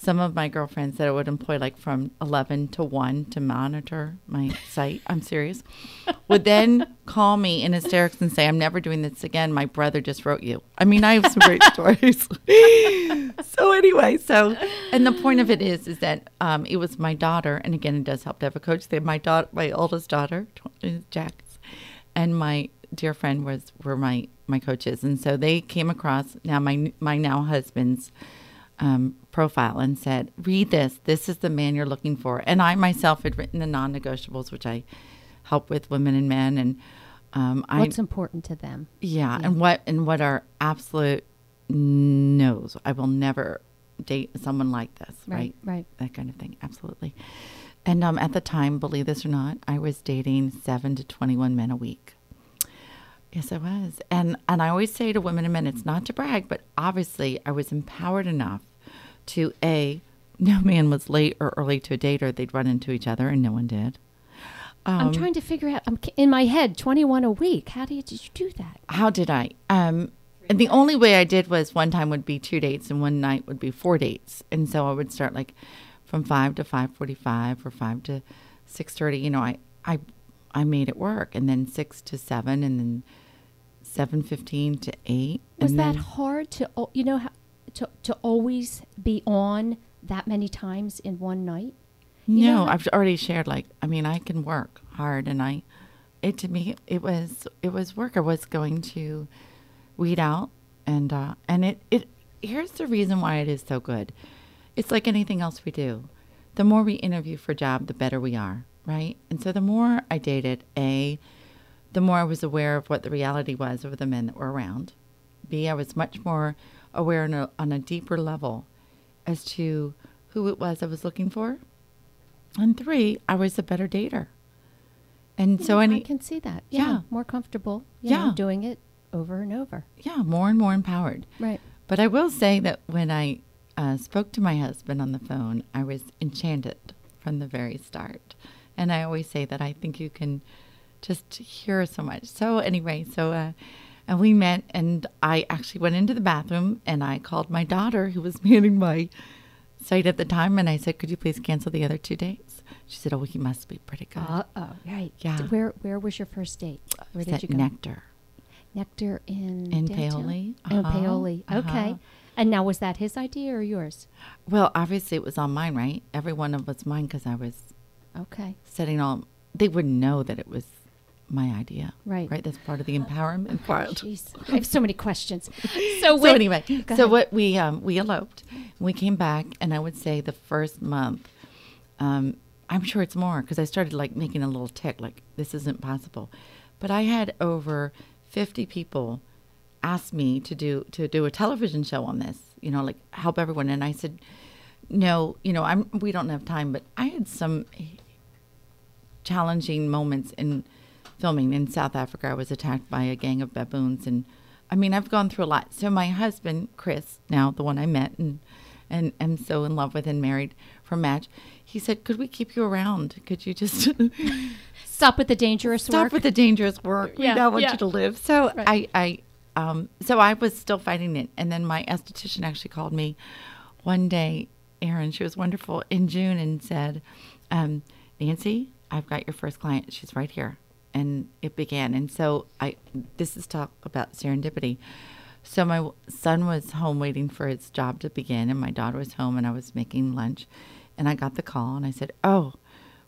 [SPEAKER 3] some of my girlfriends that I would employ like from 11 to 1 to monitor my site. I'm serious. Would then call me in hysterics and say, I'm never doing this again. My brother just wrote you. I mean, I have some great stories. so anyway, so, and the point of it is, is that um, it was my daughter. And again, it does help to have a coach. They, my daughter, my oldest daughter, Jax, and my dear friend was, were my, my coaches. And so they came across now my, my now husband's, um, profile and said, "Read this. This is the man you're looking for." And I myself had written the non-negotiables, which I help with women and men, and um, I
[SPEAKER 2] What's important to them?
[SPEAKER 3] yeah, and what and what are absolute no's. I will never date someone like this. Right,
[SPEAKER 2] Right.
[SPEAKER 3] that kind of thing. Absolutely. And um, at the time, believe this or not, I was dating seven to twenty-one men a week. Yes, I was. And and I always say to women and men, it's not to brag, but obviously I was empowered enough to a no man was late or early to a date or they'd run into each other and no one did. Um,
[SPEAKER 2] I'm trying to figure out. I'm in my head, 21 a week. How you, did you do that?
[SPEAKER 3] How did I? Um and the only way I did was one time would be two dates and one night would be four dates. And so I would start like from five to five forty five or five to six thirty. You know, I I I made it work. And then six to seven and then seven fifteen to eight.
[SPEAKER 2] Was
[SPEAKER 3] and
[SPEAKER 2] that hard to, you know, how, to to always be on that many times in one night? You
[SPEAKER 3] No, I've already shared. Like, I mean, I can work hard, and I, it to me it was it was work. I was going to weed out and uh, and it it here's the reason why it is so good. It's like anything else we do. The more we interview for a job, the better we are, right? And so the more I dated, a the more I was aware of what the reality was of the men that were around. B, I was much more aware on a, on a deeper level as to who it was I was looking for. And three, I was a better dater. And so
[SPEAKER 2] I can see that. Yeah,
[SPEAKER 3] Yeah.
[SPEAKER 2] more comfortable. You know,
[SPEAKER 3] Yeah.
[SPEAKER 2] doing it over and over.
[SPEAKER 3] yeah, more and more empowered.
[SPEAKER 2] Right.
[SPEAKER 3] But I will say that when I uh, spoke to my husband on the phone, I was enchanted from the very start. And I always say that I think you can just hear so much. So anyway, so uh, and we met, and I actually went into the bathroom, and I called my daughter, who was manning my site at the time, and I said, "Could you please cancel the other two dates?" She said, "Oh, he must be pretty good."
[SPEAKER 2] Uh oh. Right.
[SPEAKER 3] Yeah.
[SPEAKER 2] Where Where was your first date? Where did you go?
[SPEAKER 3] Nectar?
[SPEAKER 2] Nectar in
[SPEAKER 3] In
[SPEAKER 2] downtown?
[SPEAKER 3] Paoli.
[SPEAKER 2] Oh,
[SPEAKER 3] Uh-huh,
[SPEAKER 2] Paoli. Okay.
[SPEAKER 3] uh-huh.
[SPEAKER 2] And now was that his idea or yours?
[SPEAKER 3] Well, obviously it was on mine, right? Every one of us mine because I was
[SPEAKER 2] Okay.
[SPEAKER 3] setting all they wouldn't know that it was my idea
[SPEAKER 2] Right.
[SPEAKER 3] right? That's part of the empowerment part.
[SPEAKER 2] Jeez, I have so many questions. So,
[SPEAKER 3] so anyway so
[SPEAKER 2] ahead.
[SPEAKER 3] what we um we eloped. We came back and i would say the first month um i'm sure it's more because i started like making a little tick like this isn't possible. But i had over 50 people ask me to do to do a television show on this you know like help everyone. And i said no you know i'm we don't have time. But i had some challenging moments in filming in South Africa. I was attacked by a gang of baboons, and I mean, I've gone through a lot. So my husband, Chris, now the one I met and and am so in love with and married from Match, he said, "Could we keep you around? Could you just
[SPEAKER 2] stop with the dangerous work?
[SPEAKER 3] stop
[SPEAKER 2] work.
[SPEAKER 3] with the dangerous work?
[SPEAKER 2] Yeah,
[SPEAKER 3] we don't want
[SPEAKER 2] yeah.
[SPEAKER 3] you to live." So
[SPEAKER 2] Right.
[SPEAKER 3] I, I, um, so I was still fighting it, and then my esthetician actually called me one day, Erin. She was wonderful in June and said, um, "Nancy, I've got your first client. She's right here." And it began. And so I, this is talk about serendipity. So my son was home waiting for his job to begin, and my daughter was home, and I was making lunch, and I got the call, and I said, "Oh,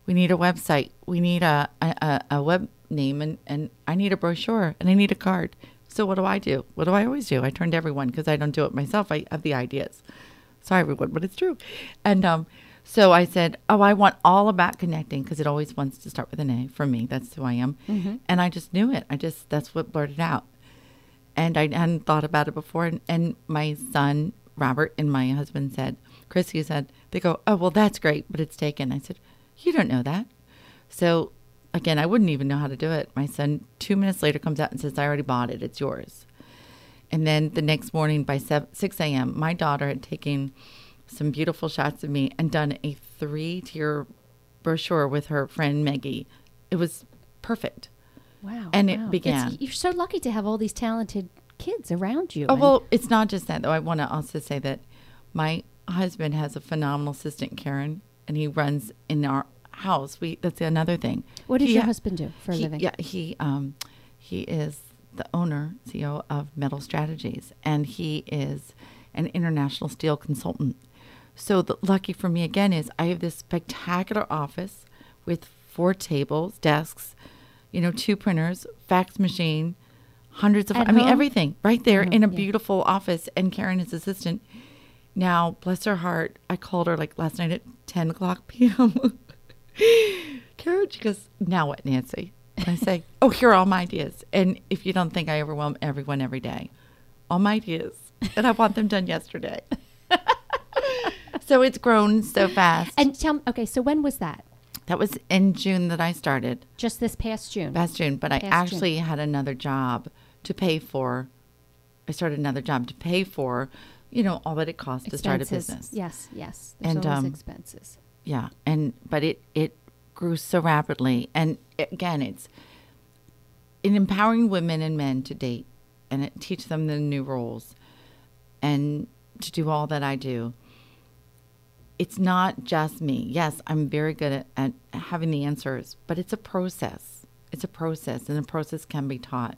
[SPEAKER 3] we need a website. We need a a, a, web name, and and I need a brochure, and I need a card." So what do I do? What do I always do? I turn to everyone because I don't do it myself. I have the ideas. Sorry, everyone, but it's true. And um, so I said, "Oh, I want all about connecting because it always wants to start with an A for me. That's who I am." Mm-hmm. And I just knew it. I just that's what blurted out and I hadn't thought about it before. And, and my son Robert and my husband said, Chrissy said, they go, oh well, that's great, but it's taken. I said, you don't know that. So again, I wouldn't even know how to do it. My son two minutes later comes out and says, I already bought it. It's yours. And then the next morning by 7, 6 a.m., my daughter had taken some beautiful shots of me and done a three tier brochure with her friend Maggie. It was perfect.
[SPEAKER 2] Wow.
[SPEAKER 3] And it
[SPEAKER 2] wow. It's-
[SPEAKER 3] began.
[SPEAKER 2] you're so lucky to have all these talented kids around you.
[SPEAKER 3] Oh well, it's not just that though. I want to also say that my husband has a phenomenal assistant, Karen, and he runs in our house. We that's another thing.
[SPEAKER 2] What does
[SPEAKER 3] He
[SPEAKER 2] your husband do for a living?
[SPEAKER 3] Yeah, he um he is the owner CEO of Metal Strategies, and he is an international steel consultant. So the lucky for me again is I have this spectacular office with four tables, desks, you know, two printers, fax machine, hundreds of
[SPEAKER 2] At
[SPEAKER 3] I mean everything right there
[SPEAKER 2] Uh-huh,
[SPEAKER 3] in a
[SPEAKER 2] yeah.
[SPEAKER 3] beautiful office. And Karen, his assistant, now bless her heart, I called her like last night at ten o'clock p.m. Karen, she goes, now what, Nancy? And I say, oh, here are all my ideas. And if you don't think I overwhelm everyone every day, all my ideas, and I want them done yesterday. so it's grown so fast.
[SPEAKER 2] And tell me, okay, so when was that?
[SPEAKER 3] that was in June that I started,
[SPEAKER 2] Just this past June.
[SPEAKER 3] past June. But I
[SPEAKER 2] Past June.
[SPEAKER 3] actually had another job to pay for. I started another job to pay for, you know, all that it costs to start a business.
[SPEAKER 2] Yes, yes. There's
[SPEAKER 3] And,
[SPEAKER 2] always
[SPEAKER 3] um,
[SPEAKER 2] expenses.
[SPEAKER 3] yeah and but it it grew so rapidly and again it's in empowering women and men to date and it teach them the new roles and to do all that i do it's not just me. Yes i'm very good at, at having the answers but it's a process. It's a process and the process can be taught.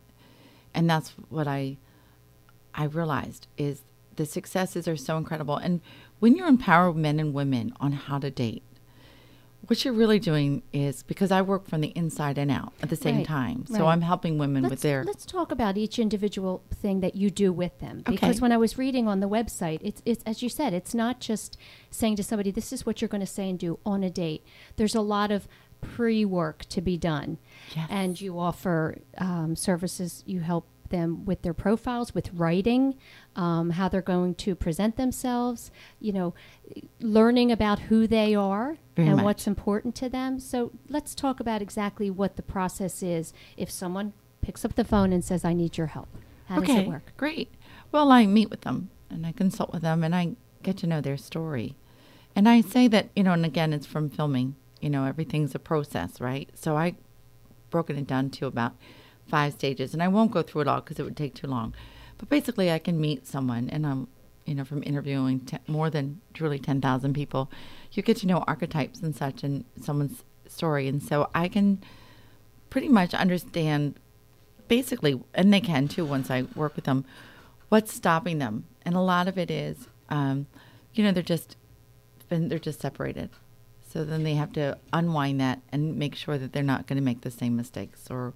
[SPEAKER 3] And that's what i I realized is the successes are so incredible. And when you empower men and women on how to date, what you're really doing is because I work from the inside and out at the same
[SPEAKER 2] Right,
[SPEAKER 3] time. So
[SPEAKER 2] right.
[SPEAKER 3] I'm helping women
[SPEAKER 2] let's,
[SPEAKER 3] with their
[SPEAKER 2] let's talk about each individual thing that you do with them because
[SPEAKER 3] Okay.
[SPEAKER 2] when i was reading on the website it's, it's as you said it's not just saying to somebody this is what you're going to say and do on a date there's a lot of pre-work to be done
[SPEAKER 3] Yes.
[SPEAKER 2] and you offer um, services you help them with their profiles with writing um, how they're going to present themselves you know learning about who they are
[SPEAKER 3] Very
[SPEAKER 2] and
[SPEAKER 3] much.
[SPEAKER 2] what's important to them so let's talk about exactly what the process is if someone picks up the phone and says i need your help how
[SPEAKER 3] okay,
[SPEAKER 2] does it work
[SPEAKER 3] Great. Well, I meet with them and I consult with them and I get to know their story. And I say that, you know, and again, it's from filming, you know, everything's a process, right? So I broken it down to about five stages and I won't go through it all because it would take too long. But basically, I can meet someone and I'm, you know, from interviewing te- more than truly 10,000 people, you get to know archetypes and such and someone's story. And so I can pretty much understand basically, and they can too once I work with them, what's stopping them. And a lot of it is, um, you know, they're just they're just separated. So then they have to unwind that and make sure that they're not going to make the same mistakes or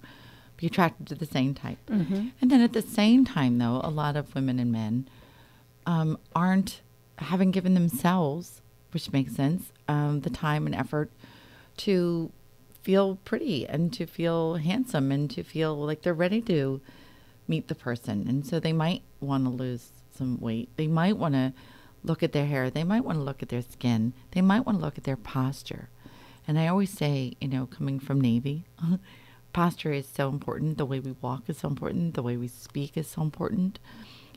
[SPEAKER 3] be attracted to the same type. And then at the same time, though, a lot of women and men um, aren't haven't given themselves, which makes sense, um, the time and effort to feel pretty and to feel handsome and to feel like they're ready to meet the person. And so they might want to lose some weight. They might want to look at their hair. They might want to look at their skin. They might want to look at their posture. And I always say, you know, coming from Navy, posture is so important. The way we walk is so important. The way we speak is so important.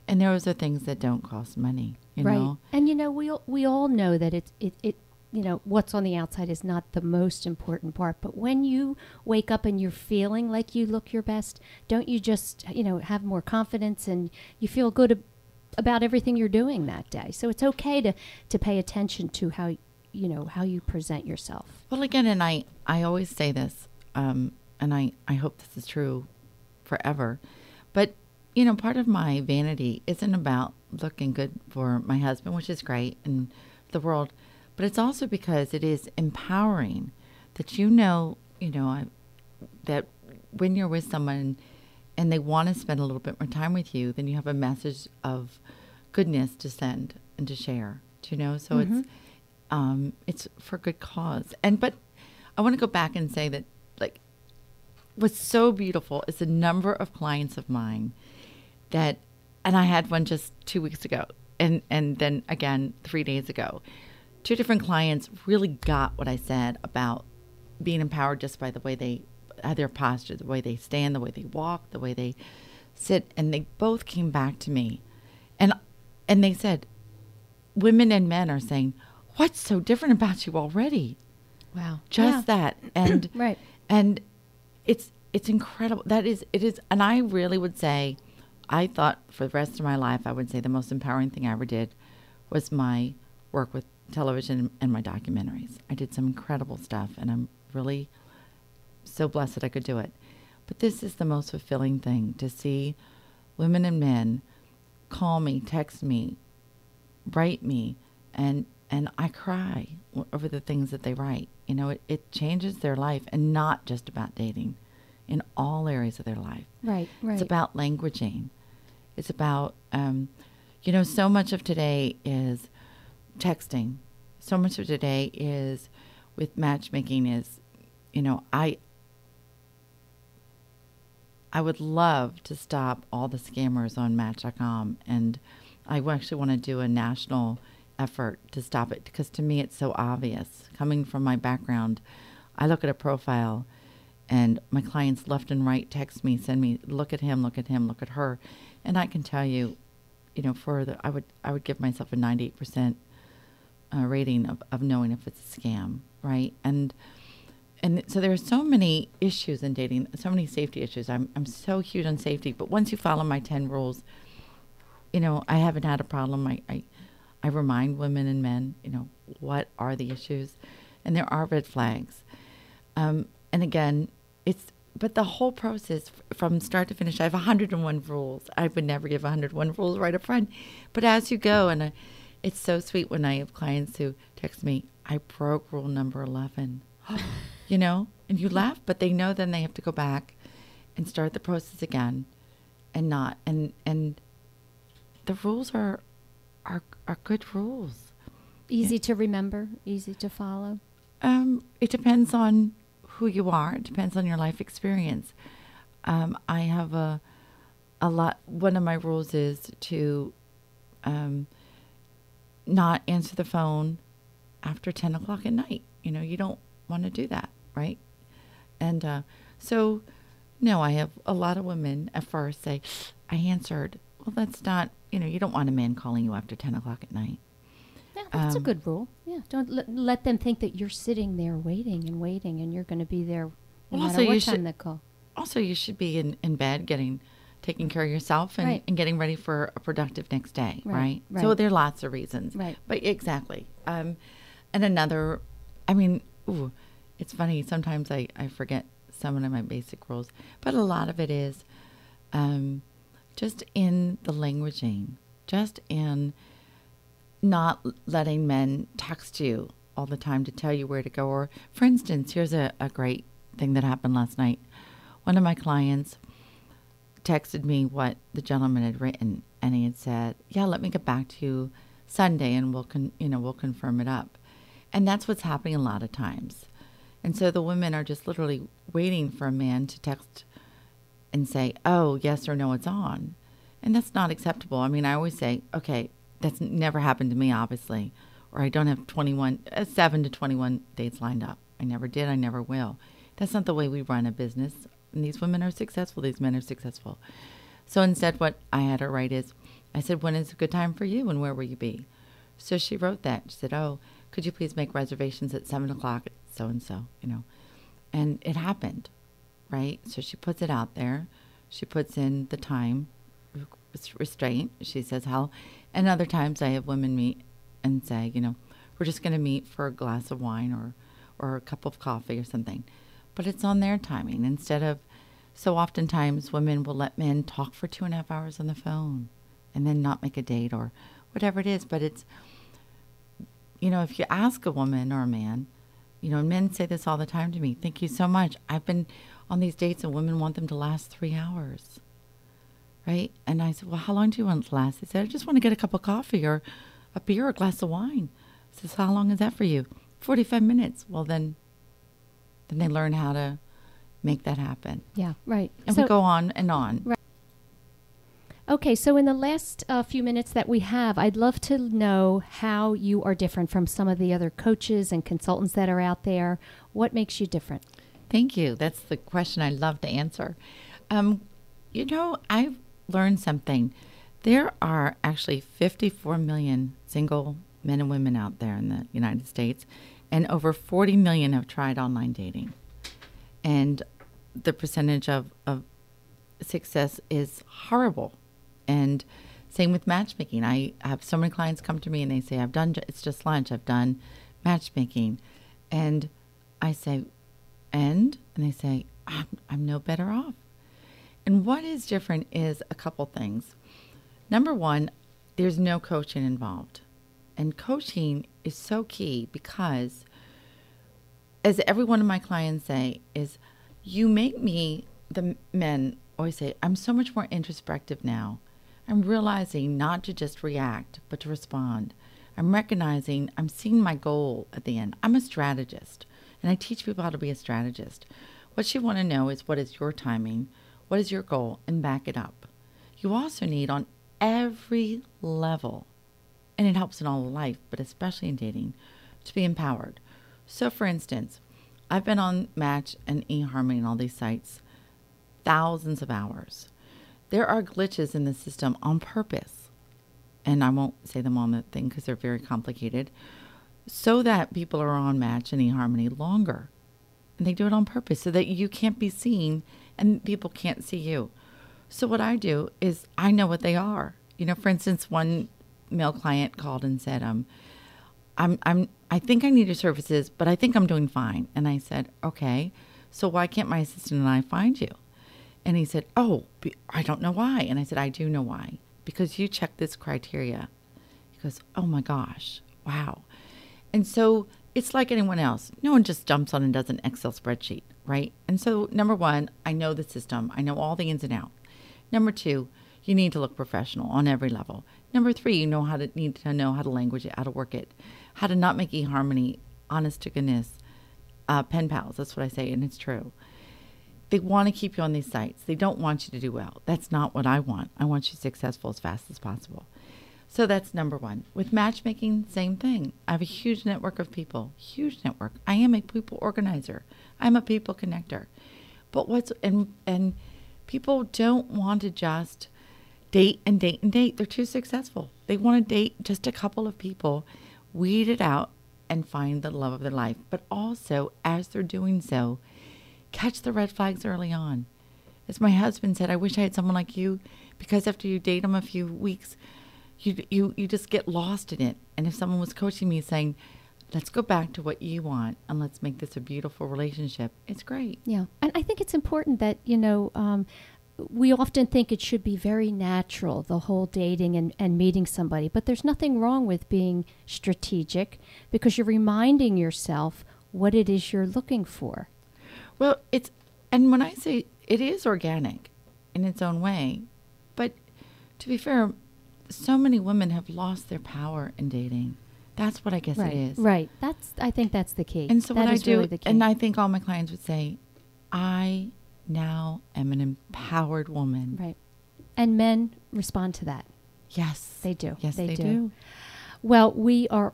[SPEAKER 3] And those are things that don't cost money, you
[SPEAKER 2] right
[SPEAKER 3] know?
[SPEAKER 2] and you know we all, we all know that it's it, it you know what's on the outside is not the most important part but when you wake up and you're feeling like you look your best don't you just you know have more confidence and you feel good ab- about everything you're doing that day so it's okay to to pay attention to how you know how you present yourself
[SPEAKER 3] Well, again, and I, I always say this, um, and I, I hope this is true forever. But, you know, part of my vanity isn't about looking good for my husband, which is great, and the world, but it's also because it is empowering that you know, you know, I, that when you're with someone and they want to spend a little bit more time with you, then you have a message of goodness to send and to share. You know? So it's um, it's for good cause. And but I want to go back and say that what's so beautiful is the number of clients of mine that and I had one just two weeks ago and and then again three days ago. Two different clients really got what I said about being empowered just by the way they have their posture, the way they stand, the way they walk, the way they sit, and they both came back to me, and and they said, women and men are saying, "What's so different about you already?"
[SPEAKER 2] wow
[SPEAKER 3] Just that, and
[SPEAKER 2] Right.
[SPEAKER 3] and it's it's incredible. That is it is, and I really would say, I thought for the rest of my life, I would say the most empowering thing I ever did was my work with television and my documentaries. I did some incredible stuff, and I'm really so blessed that I could do it. But this is the most fulfilling thing to see women and men call me, text me, write me, and and I cry over the things that they write. You know, it, it changes their life, and not just about dating, in all areas of their life.
[SPEAKER 2] right right
[SPEAKER 3] It's about languaging. It's about, um, you know, so much of today is texting. So much of today is with matchmaking is, you know, I I would love to stop all the scammers on Match.com, and I actually want to do a national effort to stop it because to me it's so obvious. Coming from my background, I look at a profile, and my clients left and right text me, send me, look at him, look at him, look at her, and I can tell you, you know, for the I would I would give myself a ninety eight percent uh, rating of, of knowing if it's a scam, right? And and so there are so many issues in dating, so many safety issues. I'm I'm so huge on safety, but once you follow my ten rules, you know, I haven't had a problem. I, I I remind women and men, you know, what are the issues, and there are red flags. Um, and again, it's but the whole process from start to finish. I have 101 rules. I would never give 101 rules right up front, but as you go, and I, it's so sweet when I have clients who text me, I broke rule number 11. you know, and you laugh, but they know then they have to go back and start the process again and not and and the rules are are are good rules.
[SPEAKER 2] Easy to remember, easy to follow.
[SPEAKER 3] Um, it depends on who you are. It depends on your life experience. Um, I have a a lot. One of my rules is to um, not answer the phone after ten o'clock at night. You know, you don't want to do that, right? And uh, so, no, I have a lot of women at first say, "I answered." Well, that's not. You know, you don't want a man calling you after ten o'clock at night.
[SPEAKER 2] Yeah, that's
[SPEAKER 3] Um,
[SPEAKER 2] a good rule. Yeah, don't let, let them think that you're sitting there waiting and waiting, and you're going to be there no
[SPEAKER 3] Well,
[SPEAKER 2] matter
[SPEAKER 3] also
[SPEAKER 2] what
[SPEAKER 3] you
[SPEAKER 2] time
[SPEAKER 3] should-
[SPEAKER 2] they call.
[SPEAKER 3] also you should be in, in bed getting taking care of yourself and,
[SPEAKER 2] Right.
[SPEAKER 3] and getting ready for a productive next day
[SPEAKER 2] Right,
[SPEAKER 3] right, so there are lots of reasons
[SPEAKER 2] Right.
[SPEAKER 3] but exactly um, and another i mean ooh, it's funny sometimes I, I forget some of my basic rules but a lot of it is um, just in the languaging just in not letting men text you all the time to tell you where to go. Or, for instance, here's a, a great thing that happened last night. One of my clients texted me what the gentleman had written, and he had said, "Yeah, let me get back to you Sunday, and we'll con- you know we'll confirm it up." And that's what's happening a lot of times. And so the women are just literally waiting for a man to text and say, "Oh, yes or no, it's on," and that's not acceptable. I mean, I always say, "Okay, that's never happened to me, obviously, or I don't have twenty-one, uh, seven to twenty-one dates lined up. I never did. I never will. That's not the way we run a business. And these women are successful. These men are successful. So instead, what I had her write is, I said, "When is a good time for you, and where will you be?" So she wrote that. She said, "Oh, could you please make reservations at seven o'clock at so and so?" You know, and it happened right? So she puts it out there. She puts in the time restraint. She says how, and other times I have women meet and say, you know, we're just going to meet for a glass of wine or, or a cup of coffee or something. But it's on their timing instead of, so oftentimes women will let men talk for two and a half hours on the phone and then not make a date or whatever it is. But it's, you know, if you ask a woman or a man, you know, men say this all the time to me. Thank you so much. I've been on these dates and women want them to last three hours. Right? And I said, Well, how long do you want it to last? They said, I just want to get a cup of coffee or a beer or a glass of wine. I says, How long is that for you? 45 minutes. Well, then, then they learn how to make that happen.
[SPEAKER 2] Yeah, right.
[SPEAKER 3] And
[SPEAKER 2] So-
[SPEAKER 3] we go on and on.
[SPEAKER 2] Right. Okay, so in the last uh, few minutes that we have, I'd love to know how you are different from some of the other coaches and consultants that are out there. What makes you different?
[SPEAKER 3] Thank you. That's the question I love to answer. Um, you know, I've learned something. There are actually 54 million single men and women out there in the United States, and over 40 million have tried online dating. And the percentage of, of success is horrible. And same with matchmaking. I have so many clients come to me and they say, I've done, it's just lunch, I've done matchmaking. And I say, and? And they say, I'm, I'm no better off. And what is different is a couple things. Number one, there's no coaching involved. And coaching is so key because, as every one of my clients say, is you make me, the men always say, I'm so much more introspective now. I'm realizing not to just react, but to respond. I'm recognizing I'm seeing my goal at the end. I'm a strategist, and I teach people how to be a strategist. What you want to know is what is your timing, what is your goal, and back it up. You also need on every level, and it helps in all life, but especially in dating, to be empowered. So, for instance, I've been on Match and eHarmony and all these sites thousands of hours. There are glitches in the system on purpose, and I won't say them on the thing because they're very complicated, so that people are on Match and eHarmony longer. And they do it on purpose so that you can't be seen and people can't see you. So what I do is I know what they are. You know, for instance, one male client called and said, um, I'm I'm I think I need your services, but I think I'm doing fine. And I said, Okay, so why can't my assistant and I find you? And he said, Oh, I don't know why. And I said, I do know why. Because you check this criteria. He goes, Oh my gosh, wow. And so it's like anyone else. No one just jumps on and does an Excel spreadsheet, right? And so, number one, I know the system, I know all the ins and outs. Number two, you need to look professional on every level. Number three, you know how to need to know how to language it, how to work it, how to not make eHarmony, honest to goodness, uh, pen pals. That's what I say, and it's true. They want to keep you on these sites. They don't want you to do well. That's not what I want. I want you successful as fast as possible. So that's number one. With matchmaking, same thing. I have a huge network of people, huge network. I am a people organizer. I'm a people connector. But what's and and people don't want to just date and date and date. They're too successful. They want to date just a couple of people, weed it out, and find the love of their life. But also, as they're doing so, catch the red flags early on. As my husband said, I wish I had someone like you because after you date them a few weeks, you you you just get lost in it. And if someone was coaching me saying, "Let's go back to what you want and let's make this a beautiful relationship," it's great.
[SPEAKER 2] Yeah, and I think it's important that you know um, we often think it should be very natural, the whole dating and, and meeting somebody, but there's nothing wrong with being strategic because you're reminding yourself what it is you're looking for.
[SPEAKER 3] Well, it's and when I say it is organic in its own way, but to be fair, so many women have lost their power in dating. That's what I guess
[SPEAKER 2] right,
[SPEAKER 3] it is.
[SPEAKER 2] right. That's I think that's the key.
[SPEAKER 3] And so
[SPEAKER 2] That
[SPEAKER 3] what I do,
[SPEAKER 2] really
[SPEAKER 3] and I think all my clients would say, I now am an empowered woman.
[SPEAKER 2] right, and men respond to that.
[SPEAKER 3] Yes,
[SPEAKER 2] They do.
[SPEAKER 3] Yes,
[SPEAKER 2] they,
[SPEAKER 3] they,
[SPEAKER 2] do.
[SPEAKER 3] do.
[SPEAKER 2] Well, we are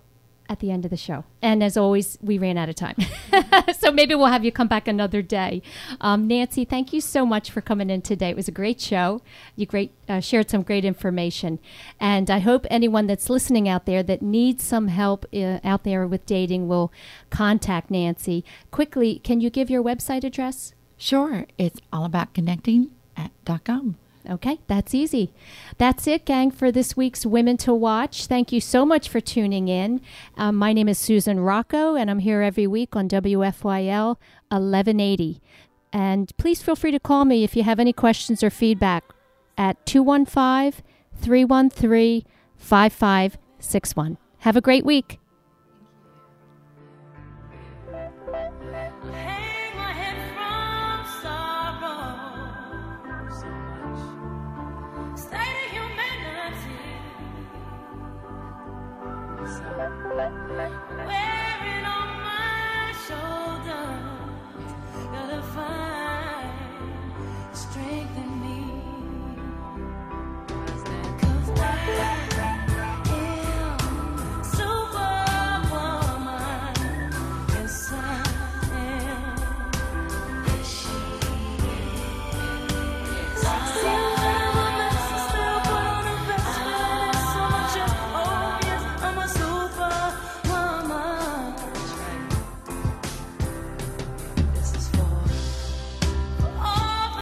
[SPEAKER 2] at the end of the show. And as always, we ran out of time. so maybe we'll have you come back another day. Um, Nancy, thank you so much for coming in today. It was a great show. You great uh, shared some great information. And I hope anyone that's listening out there that needs some help uh, out there with dating will contact Nancy. Quickly, can you give your website address?
[SPEAKER 3] Sure, it's all
[SPEAKER 2] Okay, that's easy. That's it, gang, for this week's Women to Watch. Thank you so much for tuning in. Um, my name is Susan Rocco, and I'm here every week on WFYL 1180. And please feel free to call me if you have any questions or feedback at 215 313 5561. Have a great week.